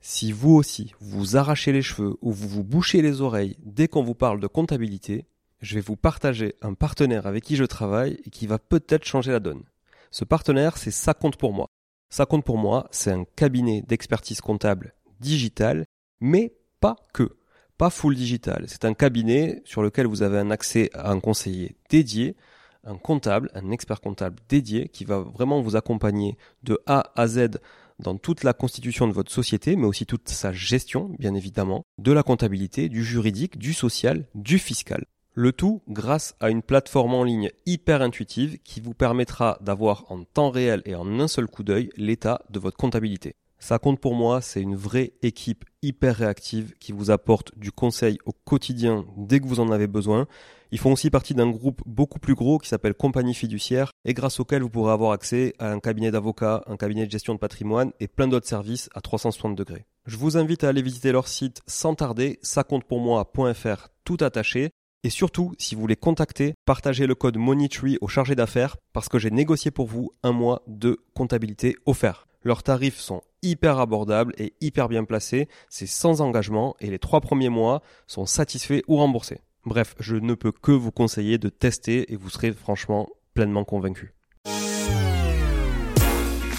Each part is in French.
Si vous aussi, vous arrachez les cheveux ou vous vous bouchez les oreilles dès qu'on vous parle de comptabilité, je vais vous partager un partenaire avec qui je travaille et qui va peut-être changer la donne. Ce partenaire, c'est Ça compte pour moi. Ça compte pour moi, c'est un cabinet d'expertise comptable digital, mais pas que. Pas full digital. C'est un cabinet sur lequel vous avez un accès à un conseiller dédié, un comptable, un expert comptable dédié qui va vraiment vous accompagner de A à Z dans toute la constitution de votre société, mais aussi toute sa gestion, bien évidemment, de la comptabilité, du juridique, du social, du fiscal. Le tout grâce à une plateforme en ligne hyper intuitive qui vous permettra d'avoir en temps réel et en un seul coup d'œil l'état de votre comptabilité. Ça compte pour moi, c'est une vraie équipe hyper réactive qui vous apporte du conseil au quotidien dès que vous en avez besoin. Ils font aussi partie d'un groupe beaucoup plus gros qui s'appelle Compagnie Fiduciaire et grâce auquel vous pourrez avoir accès à un cabinet d'avocats, un cabinet de gestion de patrimoine et plein d'autres services à 360 degrés. Je vous invite à aller visiter leur site sans tarder, ça-compte-pour-moi.fr tout attaché. Et surtout, si vous voulez contacter, partagez le code MONEYTREE au chargé d'affaires parce que j'ai négocié pour vous un mois de comptabilité offert. Leurs tarifs sont hyper abordables et hyper bien placés, c'est sans engagement et les trois premiers mois sont satisfaits ou remboursés. Bref, je ne peux que vous conseiller de tester et vous serez franchement pleinement convaincu.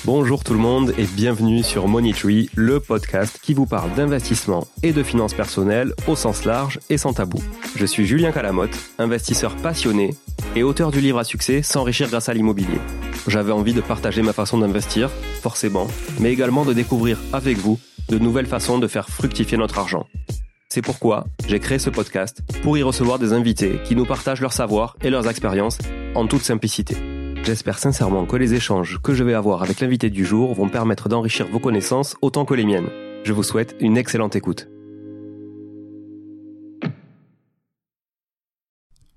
Bonjour tout le monde et bienvenue sur Money Tree, le podcast qui vous parle d'investissement et de finances personnelles au sens large et sans tabou. Je suis Julien Calamotte, investisseur passionné et auteur du livre à succès S'enrichir grâce à l'immobilier. J'avais envie de partager ma façon d'investir, forcément, mais également de découvrir avec vous de nouvelles façons de faire fructifier notre argent. C'est pourquoi j'ai créé ce podcast pour y recevoir des invités qui nous partagent leur savoir et leurs expériences en toute simplicité. J'espère sincèrement que les échanges que je vais avoir avec l'invité du jour vont permettre d'enrichir vos connaissances autant que les miennes. Je vous souhaite une excellente écoute.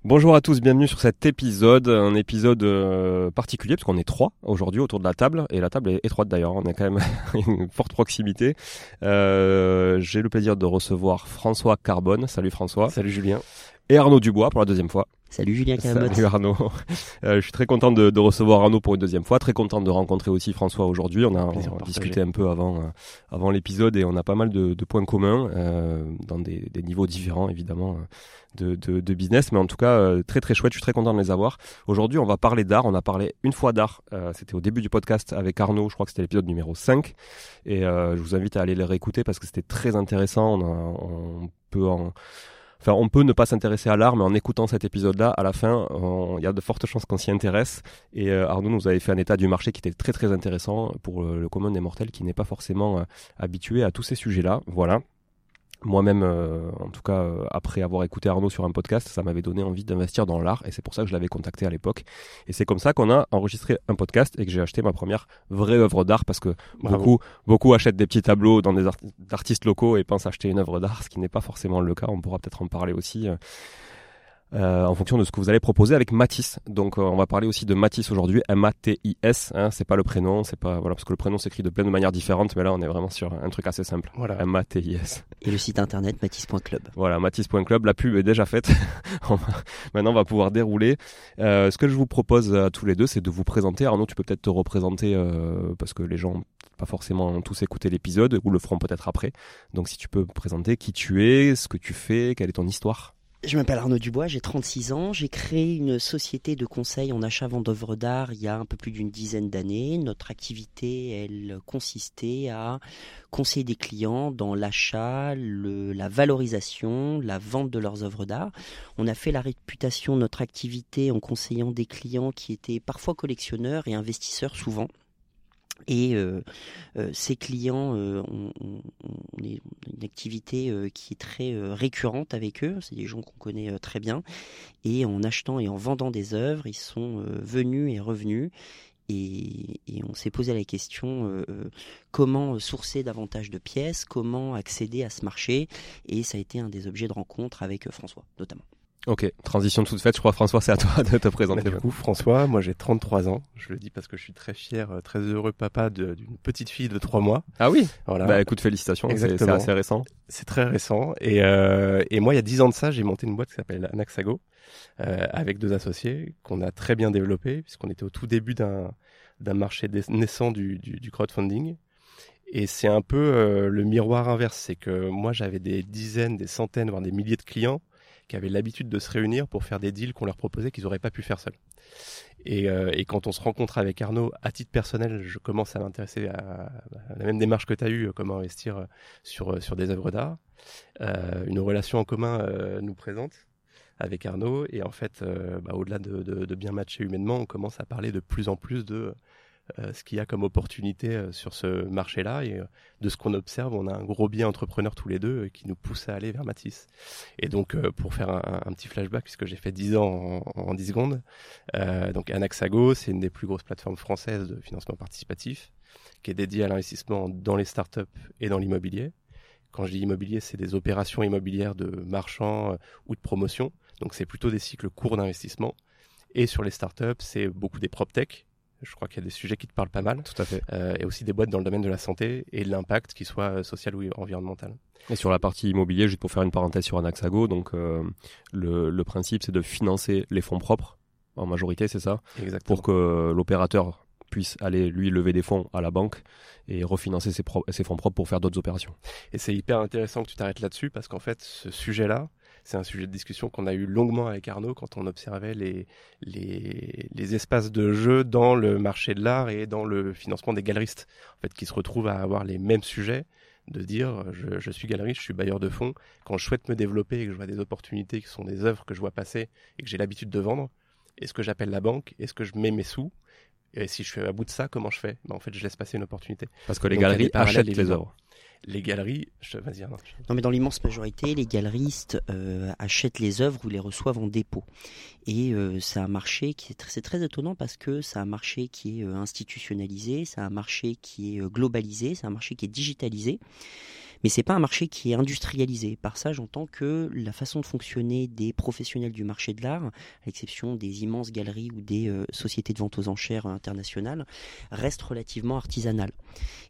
Bonjour à tous, bienvenue sur cet épisode, un épisode euh, particulier parce qu'on est trois aujourd'hui autour de la table et la table est étroite d'ailleurs, on a quand même une forte proximité. Euh, J'ai le plaisir de recevoir François Carbone. Salut François. Salut Julien. Et Arnaud Dubois pour la deuxième fois. Salut Julien Calamotte. Salut Arnaud. Euh, je suis très content de, de, recevoir Arnaud pour une deuxième fois. Très content de rencontrer aussi François aujourd'hui. On a, on a discuté un peu avant, euh, avant l'épisode et on a pas mal de, de points communs euh, dans des, des, niveaux différents évidemment de, de, business. Mais en tout cas, euh, très très chouette. Je suis très content de les avoir. Aujourd'hui, on va parler d'art. On a parlé une fois d'art. Euh, c'était au début du podcast avec Arnaud. Je crois que c'était l'épisode numéro 5. Et je vous invite à aller le réécouter parce que c'était très intéressant. On, a, on peut en Enfin, on peut ne pas s'intéresser à l'art, mais en écoutant cet épisode-là, à la fin, il y a de fortes chances qu'on s'y intéresse. Et euh, Arnaud nous avait fait un état du marché qui était très très intéressant pour le, le commun des mortels qui n'est pas forcément euh, habitué à tous ces sujets-là. Voilà moi-même, euh, en tout cas, euh, après avoir écouté Arnaud sur un podcast, ça m'avait donné envie d'investir dans l'art et c'est pour ça que je l'avais contacté à l'époque. Et c'est comme ça qu'on a enregistré un podcast et que j'ai acheté ma première vraie œuvre d'art parce que beaucoup, beaucoup achètent des petits tableaux dans des artistes locaux et pensent acheter une œuvre d'art, ce qui n'est pas forcément le cas. On pourra peut-être en parler aussi. Euh, euh, en fonction de ce que vous allez proposer avec Matisse. Donc euh, on va parler aussi de Matisse aujourd'hui, M-A-T-I-S. Hein, c'est pas le prénom, c'est pas voilà parce que le prénom s'écrit de plein de manières différentes, mais là on est vraiment sur un truc assez simple. Voilà. M-A-T-I-S. Et le site internet matisse.club. Voilà, matisse.club. La pub est déjà faite. Maintenant on va pouvoir dérouler. Euh, ce que je vous propose à tous les deux, c'est de vous présenter. Arnaud, tu peux peut-être te représenter euh, parce que les gens pas forcément tous écouté l'épisode ou le feront peut-être après. Donc si tu peux présenter qui tu es, ce que tu fais, quelle est ton histoire. Je m'appelle Arnaud Dubois, j'ai 36 ans. J'ai créé une société de conseil en achat-vente d'œuvres d'art il y a un peu plus d'une dizaine d'années. Notre activité, elle consistait à conseiller des clients dans l'achat, la valorisation, la vente de leurs œuvres d'art. On a fait la réputation de notre activité en conseillant des clients qui étaient parfois collectionneurs et investisseurs souvent. Et euh, euh, ces clients, euh, on, est une activité qui est très récurrente avec eux. C'est des gens qu'on connaît très bien. Et en achetant et en vendant des œuvres, ils sont venus et revenus. Et, et on s'est posé la question comment sourcer davantage de pièces, comment accéder à ce marché. Et ça a été un des objets de rencontre avec François, notamment. Ok, transition toute faite. Je crois, François, c'est à toi de te présenter. Bah, du coup, François, moi j'ai 33 ans. Je le dis parce que je suis très fier, euh, très heureux papa d'une petite fille de 3 mois. Ah oui Voilà. Bah écoute, félicitations. C'est assez récent. C'est très récent. Et, euh, et moi, il y a 10 ans de ça, j'ai monté une boîte qui s'appelle Anaxago, euh, avec deux associés, qu'on a très bien développé, puisqu'on était au tout début d'un marché naissant du, du, du crowdfunding. Et c'est un peu le miroir inverse, c'est que moi j'avais des dizaines, des centaines, voire des milliers de clients qui avaient l'habitude de se réunir pour faire des deals qu'on leur proposait qu'ils n'auraient pas pu faire seuls. Et, euh, et, quand on se rencontre avec Arnaud, à titre personnel, je commence à m'intéresser à, la même démarche que tu as eue, comment investir sur, sur des œuvres d'art. Euh, une relation en commun euh, nous présente avec Arnaud. Et en fait, euh, bah, au-delà de, bien matcher humainement, on commence à parler de plus en plus de euh, ce qu'il y a comme opportunité euh, sur ce marché-là. Et euh, de ce qu'on observe, on a un gros biais entrepreneur tous les deux qui nous pousse à aller vers Matisse. Et donc, pour faire un, petit flashback, puisque j'ai fait 10 ans en, en 10 secondes, euh, donc Anaxago, c'est une des plus grosses plateformes françaises de financement participatif qui est dédiée à l'investissement dans les startups et dans l'immobilier. Quand je dis immobilier, c'est des opérations immobilières de marchands ou de promotion. Donc, c'est plutôt des cycles courts d'investissement. Et sur les startups, c'est beaucoup des prop tech, je crois qu'il y a des sujets qui te parlent pas mal. Tout à fait. Euh, et aussi des boîtes dans le domaine de la santé et de l'impact, qu'il soit social ou environnemental. Et sur la partie immobilier, juste pour faire une parenthèse sur Anaxago, donc euh, le, le, principe c'est de financer les fonds propres, en majorité c'est ça, Exactement. pour que l'opérateur puisse aller lui lever des fonds à la banque et refinancer ses, ses fonds propres pour faire d'autres opérations. Et c'est hyper intéressant que tu t'arrêtes là-dessus parce qu'en fait ce sujet-là, c'est un sujet de discussion qu'on a eu longuement avec Arnaud quand on observait les, les, les espaces de jeu dans le marché de l'art et dans le financement des galeristes, en fait, qui se retrouvent à avoir les mêmes sujets de dire je, je, suis galeriste, je suis bailleur de fonds. Quand je souhaite me développer et que je vois des opportunités qui sont des œuvres que je vois passer et que j'ai l'habitude de vendre, est-ce que j'appelle la banque? Est-ce que je mets mes sous? Et si je suis à bout de ça, comment je fais? Ben, En fait, je laisse passer une opportunité. Parce que les Donc, galeries achètent les œuvres les galeries, je... vas-y. Non. non, mais dans l'immense majorité, les galeristes euh, achètent les œuvres ou les reçoivent en dépôt. Et euh, c'est un marché qui est très, c'est très étonnant parce que c'est un marché qui est euh, institutionnalisé, c'est un marché qui est euh, globalisé, c'est un marché qui est digitalisé. Mais c'est pas un marché qui est industrialisé. Par ça, j'entends que la façon de fonctionner des professionnels du marché de l'art, à l'exception des immenses galeries ou des euh, sociétés de vente aux enchères internationales, reste relativement artisanale.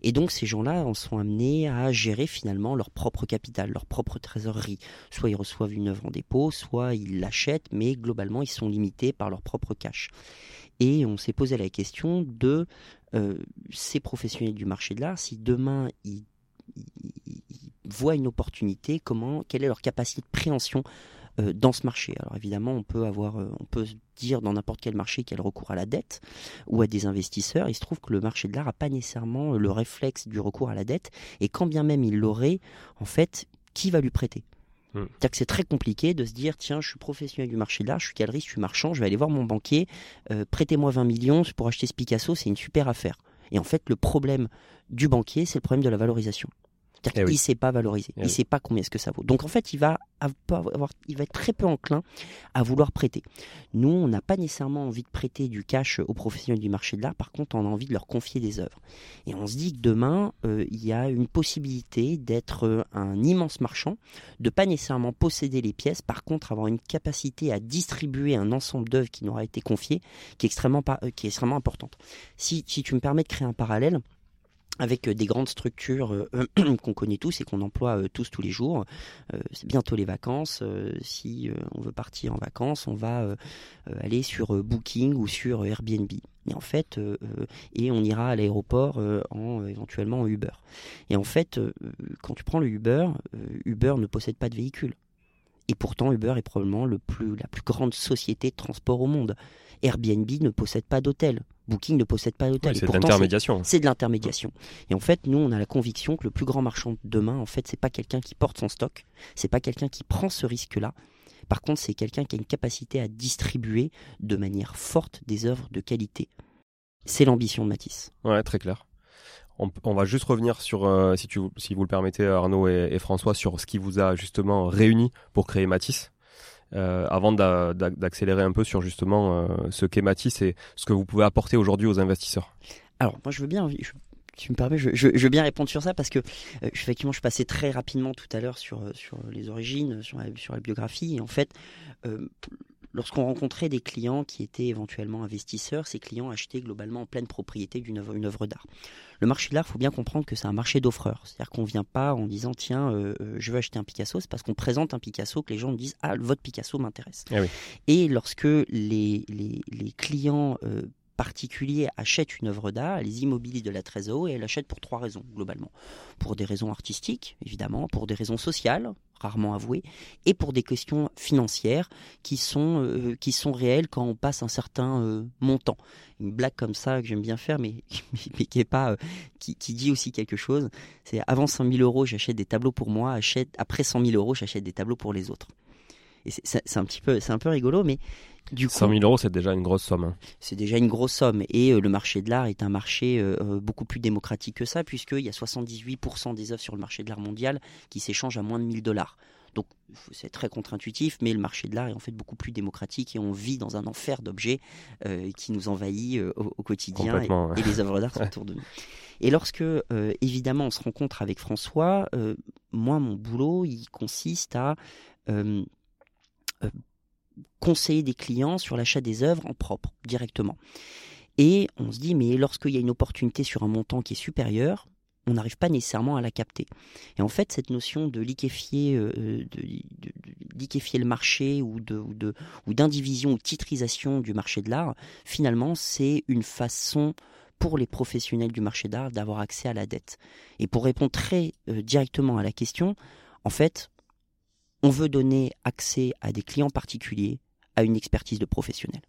Et donc ces gens-là en sont amenés à gérer finalement leur propre capital, leur propre trésorerie. Soit ils reçoivent une œuvre en dépôt, soit ils l'achètent, mais globalement ils sont limités par leur propre cash. Et on s'est posé la question de euh, ces professionnels du marché de l'art, si demain ils ils voient une opportunité, comment, quelle est leur capacité de préhension euh, dans ce marché? Alors évidemment, on peut avoir, euh, on peut dire dans n'importe quel marché qu'il y a le recours à la dette ou à des investisseurs. Il se trouve que le marché de l'art n'a pas nécessairement le réflexe du recours à la dette, et quand bien même il l'aurait, en fait, qui va lui prêter? C'est-à-dire que c'est très compliqué de se dire tiens, je suis professionnel du marché de l'art, je suis galeriste, je suis marchand, je vais aller voir mon banquier, euh, prêtez-moi 20 millions pour acheter ce Picasso, c'est une super affaire. Et en fait, le problème du banquier, c'est le problème de la valorisation. C'est-à-dire Eh qu'il oui. ne sait pas valoriser, Eh il ne oui. sait pas combien est-ce que ça vaut. Donc en fait, il va, avoir, il va être très peu enclin à vouloir prêter. Nous, on n'a pas nécessairement envie de prêter du cash aux professionnels du marché de l'art, par contre, on a envie de leur confier des œuvres. Et on se dit que demain, euh, il y a une possibilité d'être euh, un immense marchand, de pas nécessairement posséder les pièces, par contre avoir une capacité à distribuer un ensemble d'œuvres qui nous aura été confié, qui est extrêmement, euh, qui est extrêmement importante. Si, si tu me permets de créer un parallèle, avec euh, des grandes structures euh, qu'on connaît tous et qu'on emploie euh, tous tous les jours. C'est bientôt les vacances. si on veut partir en vacances, on va aller sur Booking ou sur Airbnb. Et en fait, et on ira à l'aéroport en éventuellement en Uber. Et en fait, quand tu prends le Uber, Uber ne possède pas de véhicule. Et pourtant, Uber est probablement le plus, la plus grande société de transport au monde. Airbnb ne possède pas d'hôtel. Booking ne possède pas d'hôtel. C'est de l'intermédiation. c'est de l'intermédiation. Et en fait, nous, on a la conviction que le plus grand marchand de demain, en fait, c'est pas quelqu'un qui porte son stock, c'est pas quelqu'un qui prend ce risque-là. Par contre, c'est quelqu'un qui a une capacité à distribuer de manière forte des œuvres de qualité. C'est l'ambition de Matisse. Ouais, très clair. On, on va juste revenir sur, euh, si, tu, si vous le permettez, Arnaud et, et François, sur ce qui vous a justement réuni pour créer Matisse. Euh, avant d'a- d'a- d'accélérer un peu sur justement euh, ce qu'est Matisse et ce que vous pouvez apporter aujourd'hui aux investisseurs. Alors, moi, je veux bien, tu me permets, je, veux bien répondre sur ça parce que euh, effectivement, je passais très rapidement tout à l'heure sur, euh, sur les origines, sur la, sur la biographie. Et en fait, lorsqu'on rencontrait des clients qui étaient éventuellement investisseurs, ces clients achetaient globalement en pleine propriété d'une œuvre, une œuvre d'art. Le marché de l'art, il faut bien comprendre que c'est un marché d'offreurs. C'est-à-dire qu'on ne vient pas en disant tiens, euh, euh, je veux acheter un Picasso, c'est parce qu'on présente un Picasso que les gens disent ah, votre Picasso m'intéresse. Ah oui. Et lorsque les, les, les clients euh, particulier achète une œuvre d'art, les immobilise de la trésorerie et elle l'achète pour trois raisons globalement. Pour des raisons artistiques, évidemment, pour des raisons sociales, rarement avouées, et pour des questions financières qui sont, euh, qui sont réelles quand on passe un certain euh, montant. Une blague comme ça que j'aime bien faire, mais, mais, qui, est pas, euh, qui, dit aussi quelque chose, c'est avant 100 000 euros, j'achète des tableaux pour moi, achète, après 100 000 euros, j'achète des tableaux pour les autres. Et c'est un petit peu, c'est un peu rigolo, mais du 100 000 euros, c'est déjà une grosse somme. Hein. C'est déjà une grosse somme. Et euh, le marché de l'art est un marché euh, euh, beaucoup plus démocratique que ça, puisqu'il y a 78% des œuvres sur le marché de l'art mondial qui s'échangent à moins de 1000 dollars. Donc c'est très contre-intuitif, mais le marché de l'art est en fait beaucoup plus démocratique et on vit dans un enfer d'objets qui nous envahit au, quotidien et, les œuvres d'art sont autour de nous. Et lorsque, évidemment, on se rencontre avec François, moi, mon boulot, il consiste à conseiller des clients sur l'achat des œuvres en propre, directement. Et on se dit, mais lorsqu'il y a une opportunité sur un montant qui est supérieur, on n'arrive pas nécessairement à la capter. Et en fait, cette notion de liquéfier, euh, de, liquéfier le marché ou, de, ou, d'indivision ou titrisation du marché de l'art, finalement, c'est une façon pour les professionnels du marché d'art d'avoir accès à la dette. Et pour répondre très euh, directement à la question, en fait, on veut donner accès à des clients particuliers à une expertise de professionnel.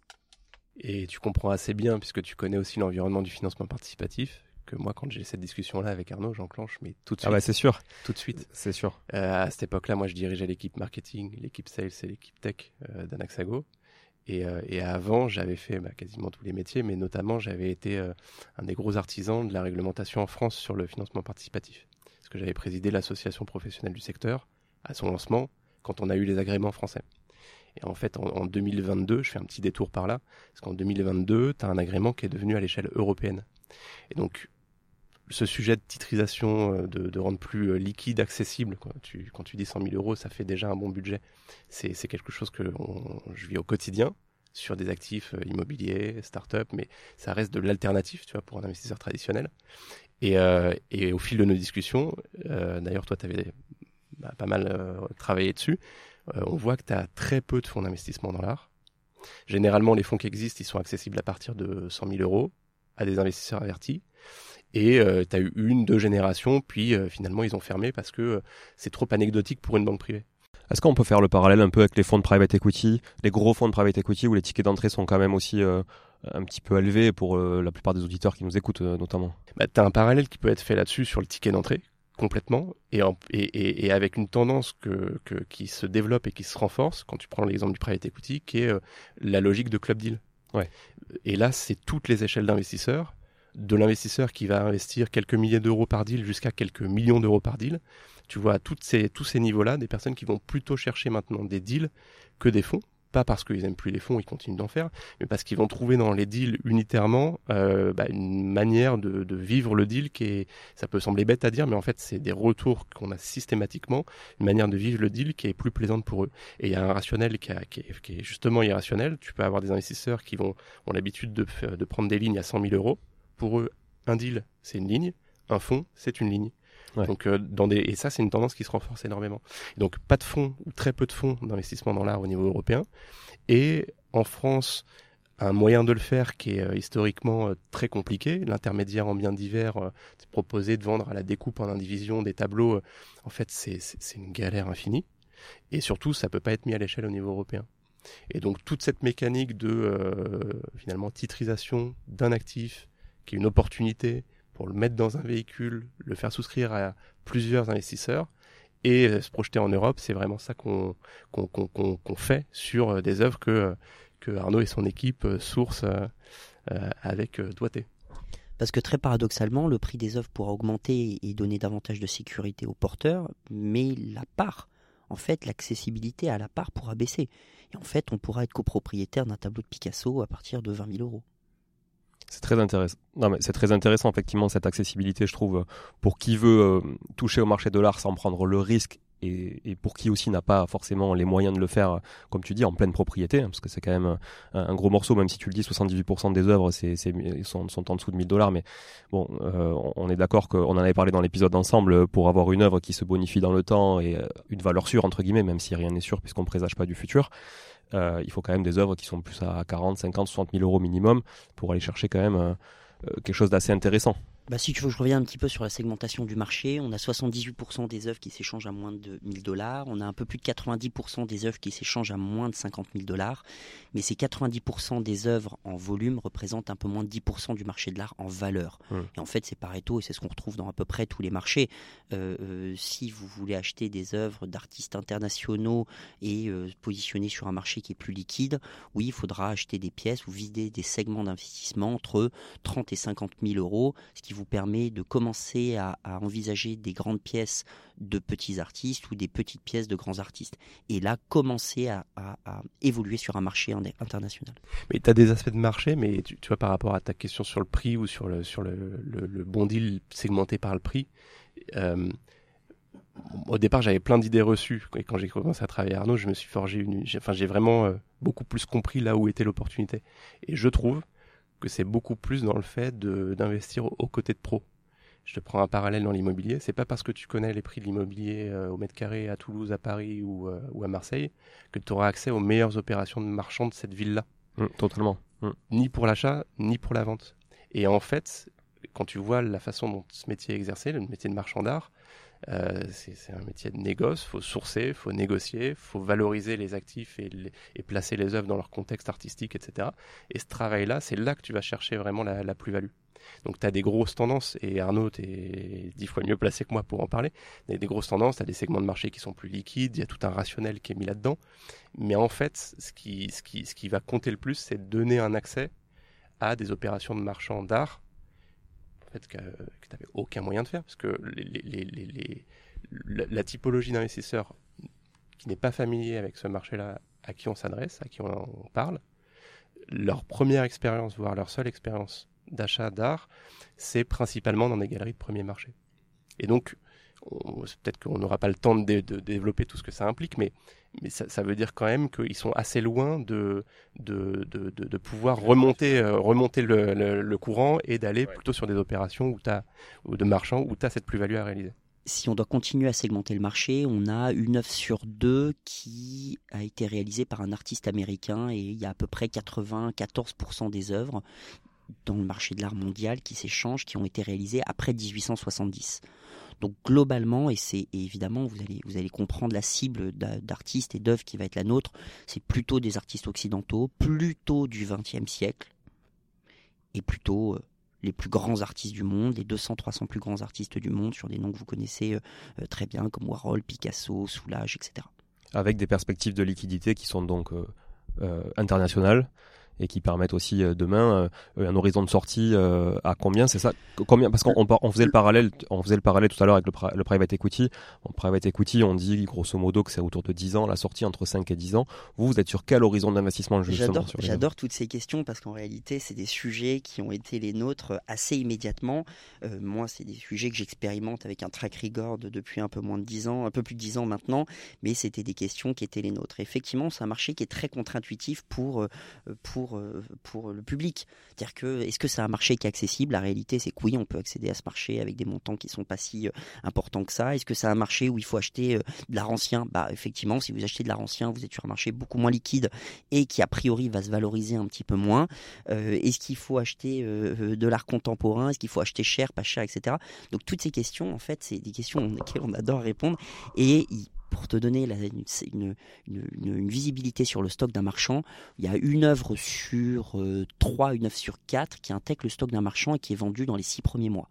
Et tu comprends assez bien, puisque tu connais aussi l'environnement du financement participatif, que moi, quand j'ai cette discussion-là avec Arnaud, j'enclenche, mais tout de suite. Ah bah c'est sûr. Tout de suite. C'est sûr. Euh, à cette époque-là, moi, je dirigeais l'équipe marketing, l'équipe sales et l'équipe tech euh, d'Anaxago. Et, euh, et, avant, j'avais fait bah, quasiment tous les métiers, mais notamment, j'avais été un des gros artisans de la réglementation en France sur le financement participatif. Parce que j'avais présidé l'association professionnelle du secteur à son lancement quand on a eu les agréments français. Et en fait, en, 2022, je fais un petit détour par là, parce qu'en 2022, tu as un agrément qui est devenu à l'échelle européenne. Et donc, ce sujet de titrisation, euh, de, rendre plus euh, liquide, accessible, quand tu dis 100 000 euros, ça fait déjà un bon budget. C'est quelque chose que je vis au quotidien sur des actifs euh, immobiliers, start-up, mais ça reste de l'alternative, tu vois, pour un investisseur traditionnel. Et, et, au fil de nos discussions, d'ailleurs, toi, tu avais bah, pas mal euh, travaillé dessus, euh, on voit que tu as très peu de fonds d'investissement dans l'art. Généralement, les fonds qui existent, ils sont accessibles à partir de 100 000 euros à des investisseurs avertis. Et euh, tu as eu une, deux générations, puis finalement ils ont fermé parce que c'est trop anecdotique pour une banque privée. Est-ce qu'on peut faire le parallèle un peu avec les fonds de private equity, les gros fonds de private equity où les tickets d'entrée sont quand même aussi un petit peu élevés pour la plupart des auditeurs qui nous écoutent notamment bah, Tu as un parallèle qui peut être fait là-dessus sur le ticket d'entrée complètement et, et, avec une tendance que, qui se développe et qui se renforce, quand tu prends l'exemple du private equity, qui est euh, la logique de club deal. Ouais. Et là, c'est toutes les échelles d'investisseurs, de l'investisseur qui va investir quelques milliers d'euros par deal jusqu'à quelques millions d'euros par deal. Tu vois toutes ces, tous ces niveaux-là, des personnes qui vont plutôt chercher maintenant des deals que des fonds, pas parce qu'ils aiment plus les fonds, ils continuent d'en faire, mais parce qu'ils vont trouver dans les deals unitairement euh, bah, une manière de, vivre le deal qui est, ça peut sembler bête à dire, mais en fait c'est des retours qu'on a systématiquement, une manière de vivre le deal qui est plus plaisante pour eux. Et il y a un rationnel qui, est, justement irrationnel. Tu peux avoir des investisseurs qui vont ont l'habitude de, de prendre des lignes à 100 000 euros. Pour eux, un deal c'est une ligne, un fonds c'est une ligne. Donc, euh, dans des... Et ça, c'est une tendance qui se renforce énormément. Donc, pas de fonds très peu de fonds d'investissement dans l'art au niveau européen. Et en France, un moyen de le faire qui est euh, historiquement euh, très compliqué. L'intermédiaire en bien divers, c'est proposer de vendre à la découpe en indivision des tableaux. en fait, c'est une galère infinie. Et surtout, ça peut pas être mis à l'échelle au niveau européen. Et donc, toute cette mécanique de, finalement, titrisation d'un actif, qui est une opportunité, pour le mettre dans un véhicule, le faire souscrire à plusieurs investisseurs et euh, se projeter en Europe. C'est vraiment ça qu'on fait sur euh, des œuvres que, que Arnaud et son équipe euh, sourcent avec doigté. Parce que très paradoxalement, le prix des œuvres pourra augmenter et donner davantage de sécurité aux porteurs, mais la part, en fait, l'accessibilité à la part pourra baisser. Et en fait, on pourra être copropriétaire d'un tableau de Picasso à partir de 20 000 euros. C'est très intéressant. Effectivement cette accessibilité, je trouve, pour qui veut euh, toucher au marché de l'art sans prendre le risque et, pour qui aussi n'a pas forcément les moyens de le faire, comme tu dis, en pleine propriété, hein, parce que c'est quand même un, gros morceau, même si tu le dis, 78% des œuvres sont, en dessous de 1000 dollars, mais bon, euh, on est d'accord qu'on en avait parlé dans l'épisode ensemble, pour avoir une œuvre qui se bonifie dans le temps et euh, une valeur sûre, entre guillemets, même si rien n'est sûr puisqu'on présage pas du futur, euh, il faut quand même des œuvres qui sont plus à 40, 50, 60 000 euros minimum pour aller chercher quand même euh, euh, quelque chose d'assez intéressant. Bah, si tu veux, je reviens un petit peu sur la segmentation du marché. On a 78% des œuvres qui s'échangent à moins de 1000 dollars. On a un peu plus de 90% des œuvres qui s'échangent à moins de 50 000 dollars. Mais ces 90% des œuvres en volume représentent un peu moins de 10% du marché de l'art en valeur. Et en fait, c'est Pareto et c'est ce qu'on retrouve dans à peu près tous les marchés. Euh, euh, si vous voulez acheter des œuvres d'artistes internationaux et euh, positionner sur un marché qui est plus liquide, oui, il faudra acheter des pièces ou vider des segments d'investissement entre 30 et 50 000 euros, ce qui vous permet de commencer à, envisager des grandes pièces de petits artistes ou des petites pièces de grands artistes. Et là, commencer à, évoluer sur un marché international. Mais tu as des aspects de marché, mais tu, vois, par rapport à ta question sur le prix ou sur le, sur le, le bon deal segmenté par le prix, euh, au départ, j'avais plein d'idées reçues. Et quand j'ai commencé à travailler à Arnaud, je me suis forgé une. Enfin, j'ai vraiment euh, beaucoup plus compris là où était l'opportunité. Et je trouve que c'est beaucoup plus dans le fait d'investir aux côtés de pros. Je te prends un parallèle dans l'immobilier. C'est pas parce que tu connais les prix de l'immobilier euh, au mètre carré à Toulouse, à Paris ou, euh, ou à Marseille que tu auras accès aux meilleures opérations de marchand de cette ville-là. Mmh, totalement. Mmh. Ni pour l'achat, ni pour la vente. Et en fait, quand tu vois la façon dont ce métier est exercé, le métier de marchand d'art, euh, c'est un métier de négoce, faut sourcer, faut négocier, faut valoriser les actifs et, placer les œuvres dans leur contexte artistique, etc. Et ce travail-là, c'est là que tu vas chercher vraiment la, plus-value. Donc tu as des grosses tendances, et Arnaud, tu es dix fois mieux placé que moi pour en parler, des, des grosses tendances, tu as des segments de marché qui sont plus liquides, il y a tout un rationnel qui est mis là-dedans. Mais en fait, ce qui, ce, qui, va compter le plus, c'est de donner un accès à des opérations de marchands d'art fait, que, tu n'avais aucun moyen de faire, parce que la, typologie d'investisseurs qui n'est pas familier avec ce marché-là, à qui on s'adresse, à qui on, on, parle, leur première expérience, voire leur seule expérience d'achat d'art, c'est principalement dans des galeries de premier marché. Et donc, peut-être qu'on n'aura pas le temps de, de, développer tout ce que ça implique, mais, mais ça, ça, veut dire quand même qu'ils sont assez loin de, de, de pouvoir remonter, euh, remonter le, le, le, courant et d'aller ouais. plutôt sur des opérations où as, ou de marchands où tu as cette plus-value à réaliser. Si on doit continuer à segmenter le marché, on a une œuvre sur deux qui a été réalisée par un artiste américain et il y a à peu près 94% des œuvres dans le marché de l'art mondial qui s'échangent, qui ont été réalisées après 1870. Donc globalement, et c'est évidemment, vous allez, vous allez comprendre la cible d'artistes et d'œuvres qui va être la nôtre, c'est plutôt des artistes occidentaux, plutôt du XXe siècle, et plutôt euh, les plus grands artistes du monde, les 200-300 plus grands artistes du monde, sur des noms que vous connaissez euh, très bien, comme Warhol, Picasso, Soulage, etc. Avec des perspectives de liquidité qui sont donc euh, euh, internationales et qui permettent aussi euh, demain euh, un horizon de sortie euh, à combien c'est ça? Combien? Parce qu'on on faisait le parallèle on faisait le parallèle tout à l'heure avec le, le, private equity. En private equity on dit grosso modo que c'est autour de 10 ans la sortie entre 5 et 10 ans. Vous vous êtes sur quel horizon d'investissement justement j'adore toutes ces questions parce qu'en réalité c'est des sujets qui ont été les nôtres assez immédiatement. Euh, moi c'est des sujets que j'expérimente avec un track record depuis un peu moins de 10 ans un peu plus de 10 ans maintenant mais c'était des questions qui étaient les nôtres. Effectivement c'est un marché qui est très contre-intuitif pour pour pour, pour le public. C'est-à-dire que est-ce que c'est un marché qui est accessible? La réalité, c'est que oui, on peut accéder à ce marché avec des montants qui sont pas si importants que ça. Est-ce que c'est un marché où il faut acheter de l'art ancien? Bah effectivement, si vous achetez de l'art ancien, vous êtes sur un marché beaucoup moins liquide et qui a priori va se valoriser un petit peu moins. Euh, est-ce qu'il faut acheter euh, de l'art contemporain? Est-ce qu'il faut acheter cher, pas cher, etc. Donc toutes ces questions, en fait, c'est des questions auxquelles on adore répondre et pour te donner une, visibilité sur le stock d'un marchand, il y a une œuvre sur euh, 3, une œuvre sur 4 qui intègre le stock d'un marchand et qui est vendue dans les 6 premiers mois.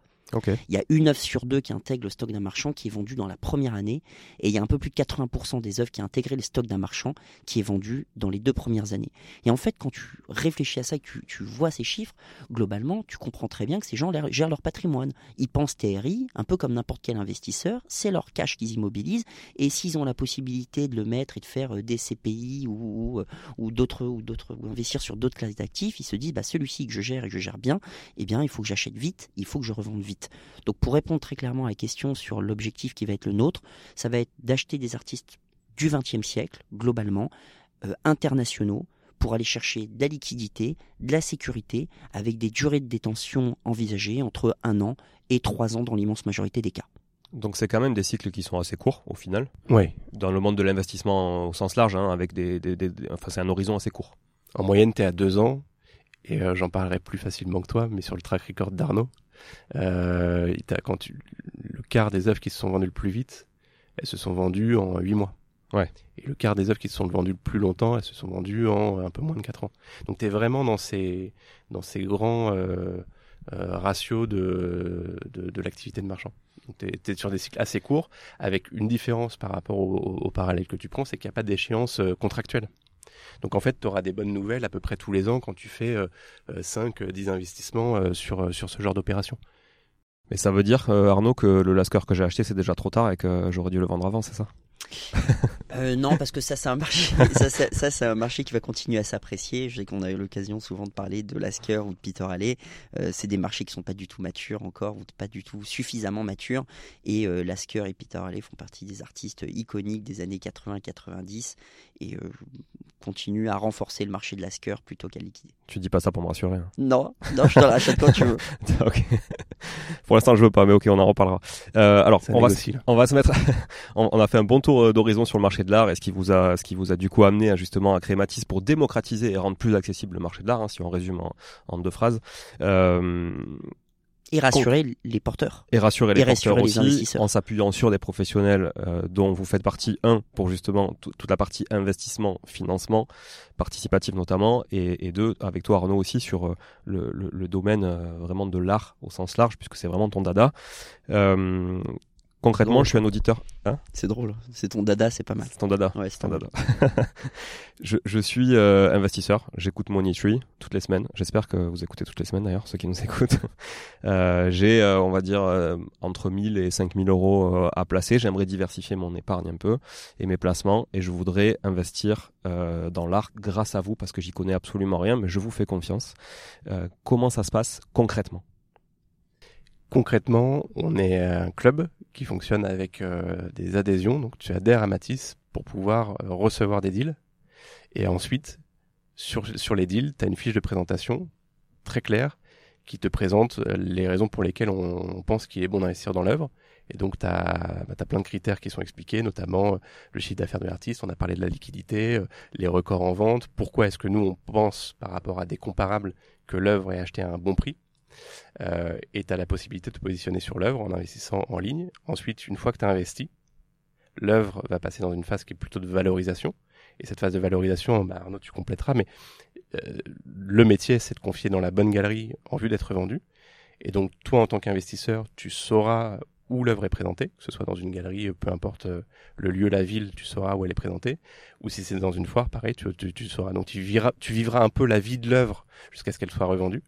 Il y a une œuvre sur deux qui intègre le stock d'un marchand qui est vendu dans la première année et il y a un peu plus de 80% des œuvres qui intégrent le stock d'un marchand qui est vendu dans les deux premières années. Et en fait, quand tu réfléchis à ça, que tu, vois ces chiffres, globalement, tu comprends très bien que ces gens gèrent leur patrimoine. Ils pensent TRI, un peu comme n'importe quel investisseur, c'est leur cash qu'ils immobilisent et s'ils ont la possibilité de le mettre et de faire des CPI ou, ou, ou d'autres ou d'autres investir sur d'autres classes d'actifs, ils se disent bah celui-ci que je gère et que je gère bien, eh bien il faut que j'achète vite, il faut que je revende vite. Donc pour répondre très clairement à la question sur l'objectif qui va être le nôtre, ça va être d'acheter des artistes du XXe siècle, globalement, euh, internationaux, pour aller chercher de la liquidité, de la sécurité, avec des durées de détention envisagées entre un an et trois ans dans l'immense majorité des cas. Donc c'est quand même des cycles qui sont assez courts au final. Oui. Dans le monde de l'investissement au sens large, hein, avec des, des, des, enfin c'est un horizon assez court. En moyenne, tu es à deux ans, et euh, j'en parlerai plus facilement que toi, mais sur le track record d'Arnaud, euh, quand tu, le quart des œuvres qui se sont vendues le plus vite, elles se sont vendues en huit mois. Ouais. Et le quart des œuvres qui se sont vendues le plus longtemps, elles se sont vendues en un peu moins de quatre ans. Donc tu es vraiment dans ces, dans ces grands euh, euh, ratios de, de, de l'activité de marchand. Tu es, sur des cycles assez courts, avec une différence par rapport au, au parallèle que tu prends, c'est qu'il n'y a pas d'échéance contractuelle. Donc en fait, tu auras des bonnes nouvelles à peu près tous les ans quand tu fais euh, 5, euh, 10 investissements euh, sur, sur ce genre d'opération. Mais ça veut dire, Arnaud, que le Lasker que j'ai acheté, c'est déjà trop tard et que j'aurais dû le vendre avant, c'est ça? euh, non, parce que ça, c'est un marché. ça, ça, ça c'est un marché qui va continuer à s'apprécier. Je sais qu'on a eu l'occasion souvent de parler de Lasker ou de Peter Halley. Euh, c'est des marchés qui sont pas du tout matures encore, ou pas du tout suffisamment matures. Et euh, Lasker et Peter Halley font partie des artistes iconiques des années 80-90 et euh, continuent à renforcer le marché de Lasker plutôt qu'à liquider. Tu dis pas ça pour me rassurer. Hein. Non, non, je te rachète quand tu veux. ok. Pour l'instant, je veux pas, mais ok, on en reparlera. Euh, alors, on va, on va se mettre. on a fait un bon tour d'horizon sur le marché de l'art et ce qui vous a, ce qui vous a du coup amené à, justement à créer Matisse pour démocratiser et rendre plus accessible le marché de l'art, hein, si on résume en, en deux phrases. Euh, et rassurer les porteurs. Et rassurer les et porteurs rassurer aussi, les en s'appuyant sur des professionnels euh, dont vous faites partie, un, pour justement toute la partie investissement, financement, participatif notamment, et, et deux, avec toi Arnaud aussi sur euh, le, le, le, domaine euh, vraiment de l'art au sens large, puisque c'est vraiment ton dada. Concrètement, je suis un auditeur. Hein? C'est drôle. C'est ton dada, c'est pas mal. C'est ton dada. Ouais, c'est ton dada. je, je, suis euh, investisseur. J'écoute Money Tree toutes les semaines. J'espère que vous écoutez toutes les semaines d'ailleurs, ceux qui nous écoutent. Euh, J'ai, euh, on va dire, entre 1000 et 5000 euros à placer. J'aimerais diversifier mon épargne un peu et mes placements. Et je voudrais investir dans l'art grâce à vous parce que j'y connais absolument rien, mais je vous fais confiance. comment ça se passe concrètement? Concrètement, on est un club qui fonctionne avec euh, des adhésions. Donc tu adhères à Matisse pour pouvoir euh, recevoir des deals. Et ensuite, sur, sur les deals, tu as une fiche de présentation très claire qui te présente euh, les raisons pour lesquelles on, pense qu'il est bon d'investir dans l'œuvre. Et donc, tu as, bah, plein de critères qui sont expliqués, notamment le chiffre d'affaires de l'artiste, on a parlé de la liquidité, les records en vente, pourquoi est-ce que nous, on pense par rapport à des comparables que l'œuvre est achetée à un bon prix? Euh, et tu as la possibilité de te positionner sur l'œuvre en investissant en ligne. Ensuite, une fois que tu as investi, l'œuvre va passer dans une phase qui est plutôt de valorisation. Et cette phase de valorisation, bah, Arnaud, tu compléteras, mais euh, le métier, c'est de confier dans la bonne galerie en vue d'être vendue. Et donc, toi, en tant qu'investisseur, tu sauras où l'œuvre est présentée, que ce soit dans une galerie, peu importe euh, le lieu, la ville, tu sauras où elle est présentée, ou si c'est dans une foire, pareil, tu, tu, tu sauras. Donc tu vivras, tu vivras un peu la vie de l'œuvre jusqu'à ce qu'elle soit revendue.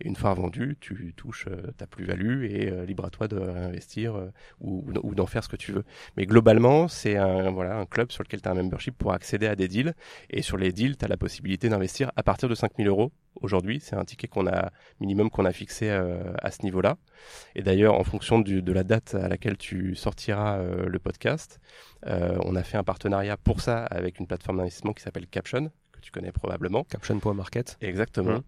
Et une fois vendue, tu touches euh, ta plus-value et euh, libre à toi de réinvestir euh, ou, ou d'en faire ce que tu veux. Mais globalement, c'est un, voilà, un club sur lequel tu as un membership pour accéder à des deals. Et sur les deals, tu as la possibilité d'investir à partir de 5000 euros. Aujourd'hui, c'est un ticket qu'on a minimum qu'on a fixé à ce niveau-là. Et d'ailleurs, en fonction du, de la date à laquelle tu sortiras le podcast, on a fait un partenariat pour ça avec une plateforme d'investissement qui s'appelle Caption, tu connais probablement. Caption.market. Exactement. Mmh.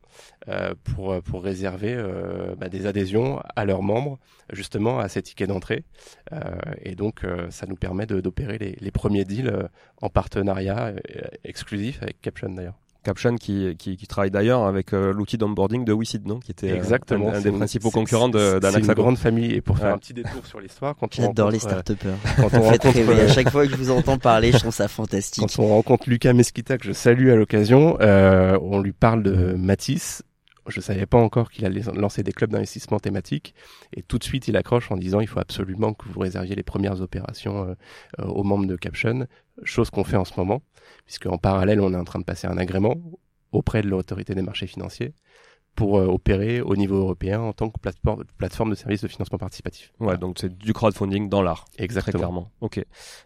Euh, pour, pour réserver euh, bah, des adhésions à leurs membres, justement, à ces tickets d'entrée. Euh, et donc, euh, ça nous permet d'opérer les, les, premiers deals euh, en partenariat euh, exclusif avec Caption d'ailleurs. Caption qui, qui, qui travaille d'ailleurs avec euh, l'outil d'onboarding de WeSeed, non Qui était euh, Exactement, un, un des principaux concurrents d'Anaxago. C'est une grande famille. Et pour faire ouais. un petit détour sur l'histoire, quand J'adore les start euh, quand on rencontre, à chaque fois que je vous entends parler, je trouve ça fantastique. Quand on rencontre Lucas Mesquita, que je salue à l'occasion, euh, on lui parle de Matisse je savais pas encore qu'il allait lancer des clubs d'investissement thématiques. Et tout de suite il accroche en disant il faut absolument que vous réserviez les premières opérations euh, euh, aux membres de Caption, chose qu'on fait en ce moment puisque en parallèle on est en train de passer un agrément auprès de l'autorité des marchés financiers pour euh, opérer au niveau européen en tant que plateforme, plateforme de services de financement participatif. Ouais, donc c'est du crowdfunding dans l'art. Exactement. Très clairement. Ok.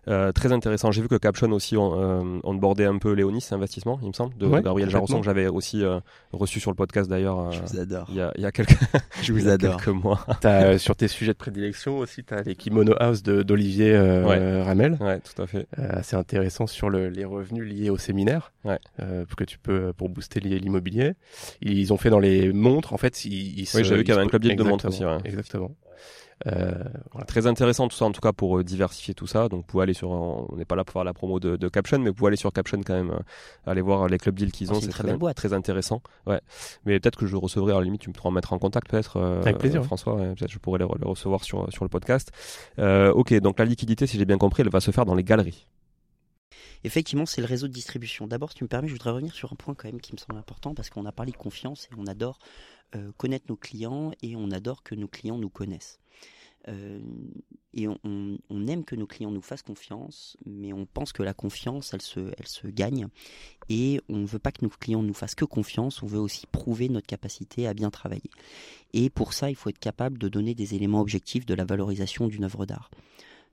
Euh, très intéressant. J'ai vu que Caption aussi on, euh, on bordait un peu Léonis Investissement, il me semble, de ouais, Gabriel Jarosson que j'avais aussi euh, reçu sur le podcast d'ailleurs. Euh, Je vous adore. Il y a, il y a quelques, je vous adore. quelques mois. As, euh, sur tes sujets de prédilection aussi, tu as les Kimono House d'Olivier ouais. Ramel. Ouais, tout à fait. assez intéressant sur le, les revenus liés au séminaire. Ouais. que tu peux pour booster l'immobilier. Ils ont fait dans les les montres, en fait, ils, ils Oui, j'ai vu qu'il y avait un club de montres aussi, ouais. Exactement. Euh, voilà. Très intéressant tout ça en tout cas pour euh, diversifier tout ça. Donc vous pouvez aller sur, on n'est pas là pour faire la promo de, de Caption, mais vous pouvez aller sur Caption quand même, euh, aller voir les club deals qu'ils Oh, ont. c'est très très, très intéressant. Ouais. Mais peut-être que je recevrai, à la limite, tu me pourras me mettre en contact peut-être. euh, Avec plaisir, euh. François, ouais, peut-être je pourrais les recevoir sur sur le podcast. Euh, ok, donc la liquidité, si j'ai bien compris, elle va se faire dans les galeries. Effectivement, c'est le réseau de distribution. D'abord, si tu me permets, je voudrais revenir sur un point quand même qui me semble important parce qu'on a parlé de confiance et on adore euh, connaître nos clients et on adore que nos clients nous connaissent. Euh, et on, aime que nos clients nous fassent confiance, mais on pense que la confiance, se, elle se gagne. Et on ne veut pas que nos clients nous fassent que confiance, on veut aussi prouver notre capacité à bien travailler. Et pour ça, il faut être capable de donner des éléments objectifs de la valorisation d'une œuvre d'art.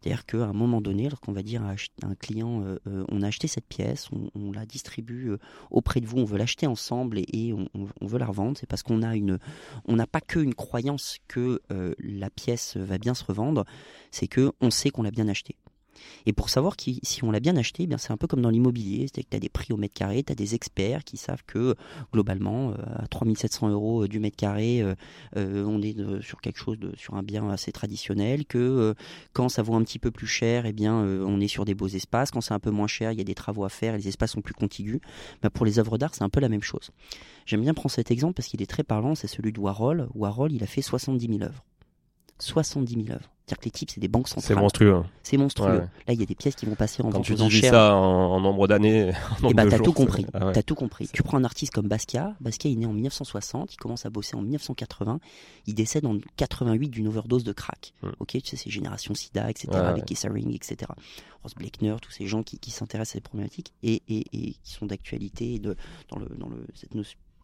C'est-à-dire qu'à un moment donné, lorsqu'on va dire à un client, euh, euh, on a acheté cette pièce, on, la distribue euh, auprès de vous, on veut l'acheter ensemble et, on, veut la revendre, c'est parce qu'on n'a pas que une croyance que la pièce va bien se revendre, c'est que on sait qu'on l'a bien acheté. Et pour savoir si on l'a bien acheté, eh c'est un peu comme dans l'immobilier, c'est-à-dire que tu as des prix au mètre carré, tu as des experts qui savent que globalement, euh, à 3700 euros euh, du mètre carré, euh, on est sur quelque chose sur un bien assez traditionnel, que quand ça vaut un petit peu plus cher, eh bien, on est sur des beaux espaces. Quand c'est un peu moins cher, il y a des travaux à faire et les espaces sont plus contigus. Bah, pour les œuvres d'art, c'est un peu la même chose. J'aime bien prendre cet exemple parce qu'il est très parlant, c'est celui de Warhol. Warhol, il a fait 70 000 œuvres. 70 000 œuvres. C'est-à-dire que les types, c'est des banques C'est centrales. monstrueux. C'est monstrueux. Ouais, ouais. Là, il y a des pièces qui vont passer en Quand vente tu enchères. ça en, en nombre d'années, en nombre Et bah de t'as tout c'est- compris. ah ouais. T'as tout compris. Tu prends un artiste comme Basquiat. Basquiat est né en 1960. Il commence à bosser en 1980. Il décède en 88 d'une overdose de crack. Hmm. Ok, tu sais, c'est Génération SIDA, etc. Ouais, avec Haring, etc. Ross Bleckner, tous ces gens qui, qui s'intéressent à ces problématiques et, et, et qui sont d'actualité dans, le, dans, le, cette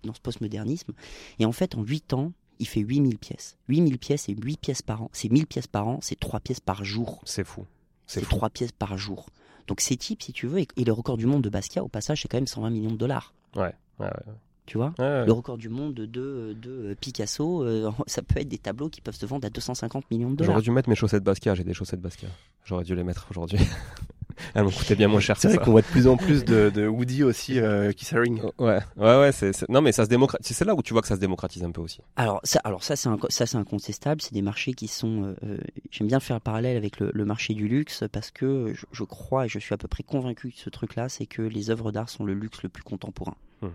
dans ce postmodernisme. Et en fait, en 8 ans, il fait 8000 pièces. 8000 pièces et 8 pièces par an. C'est 1000 pièces par an, c'est 3 pièces par jour. C'est fou. C'est C'est fou. 3 pièces par jour. Donc ces types, si tu veux, et, et le record du monde de Basquiat, au passage, c'est quand même 120 millions de dollars. Ouais, ouais, ouais. Tu vois? Ouais. Le record du monde de, de, de Picasso, euh, ça peut être des tableaux qui peuvent se vendre à 250 millions de dollars. J'aurais dû mettre mes chaussettes Basquiat, j'ai des chaussettes Basquiat. J'aurais dû les mettre aujourd'hui. Elles me coûtaient bien moins cher C'est vrai qu'on voit de plus en plus de, de Woody aussi, euh, Keith Haring. Ouais, ouais, ouais, non, mais ça se démocratise. C'est là où tu vois que ça se démocratise un peu aussi. Alors ça, alors ça c'est ça c'est incontestable. C'est des marchés qui sont. euh, euh, J'aime bien faire le parallèle avec le, le marché du luxe parce que je, je crois et je suis à peu près convaincu de ce truc-là, c'est que les œuvres d'art sont le luxe le plus contemporain. Hmm.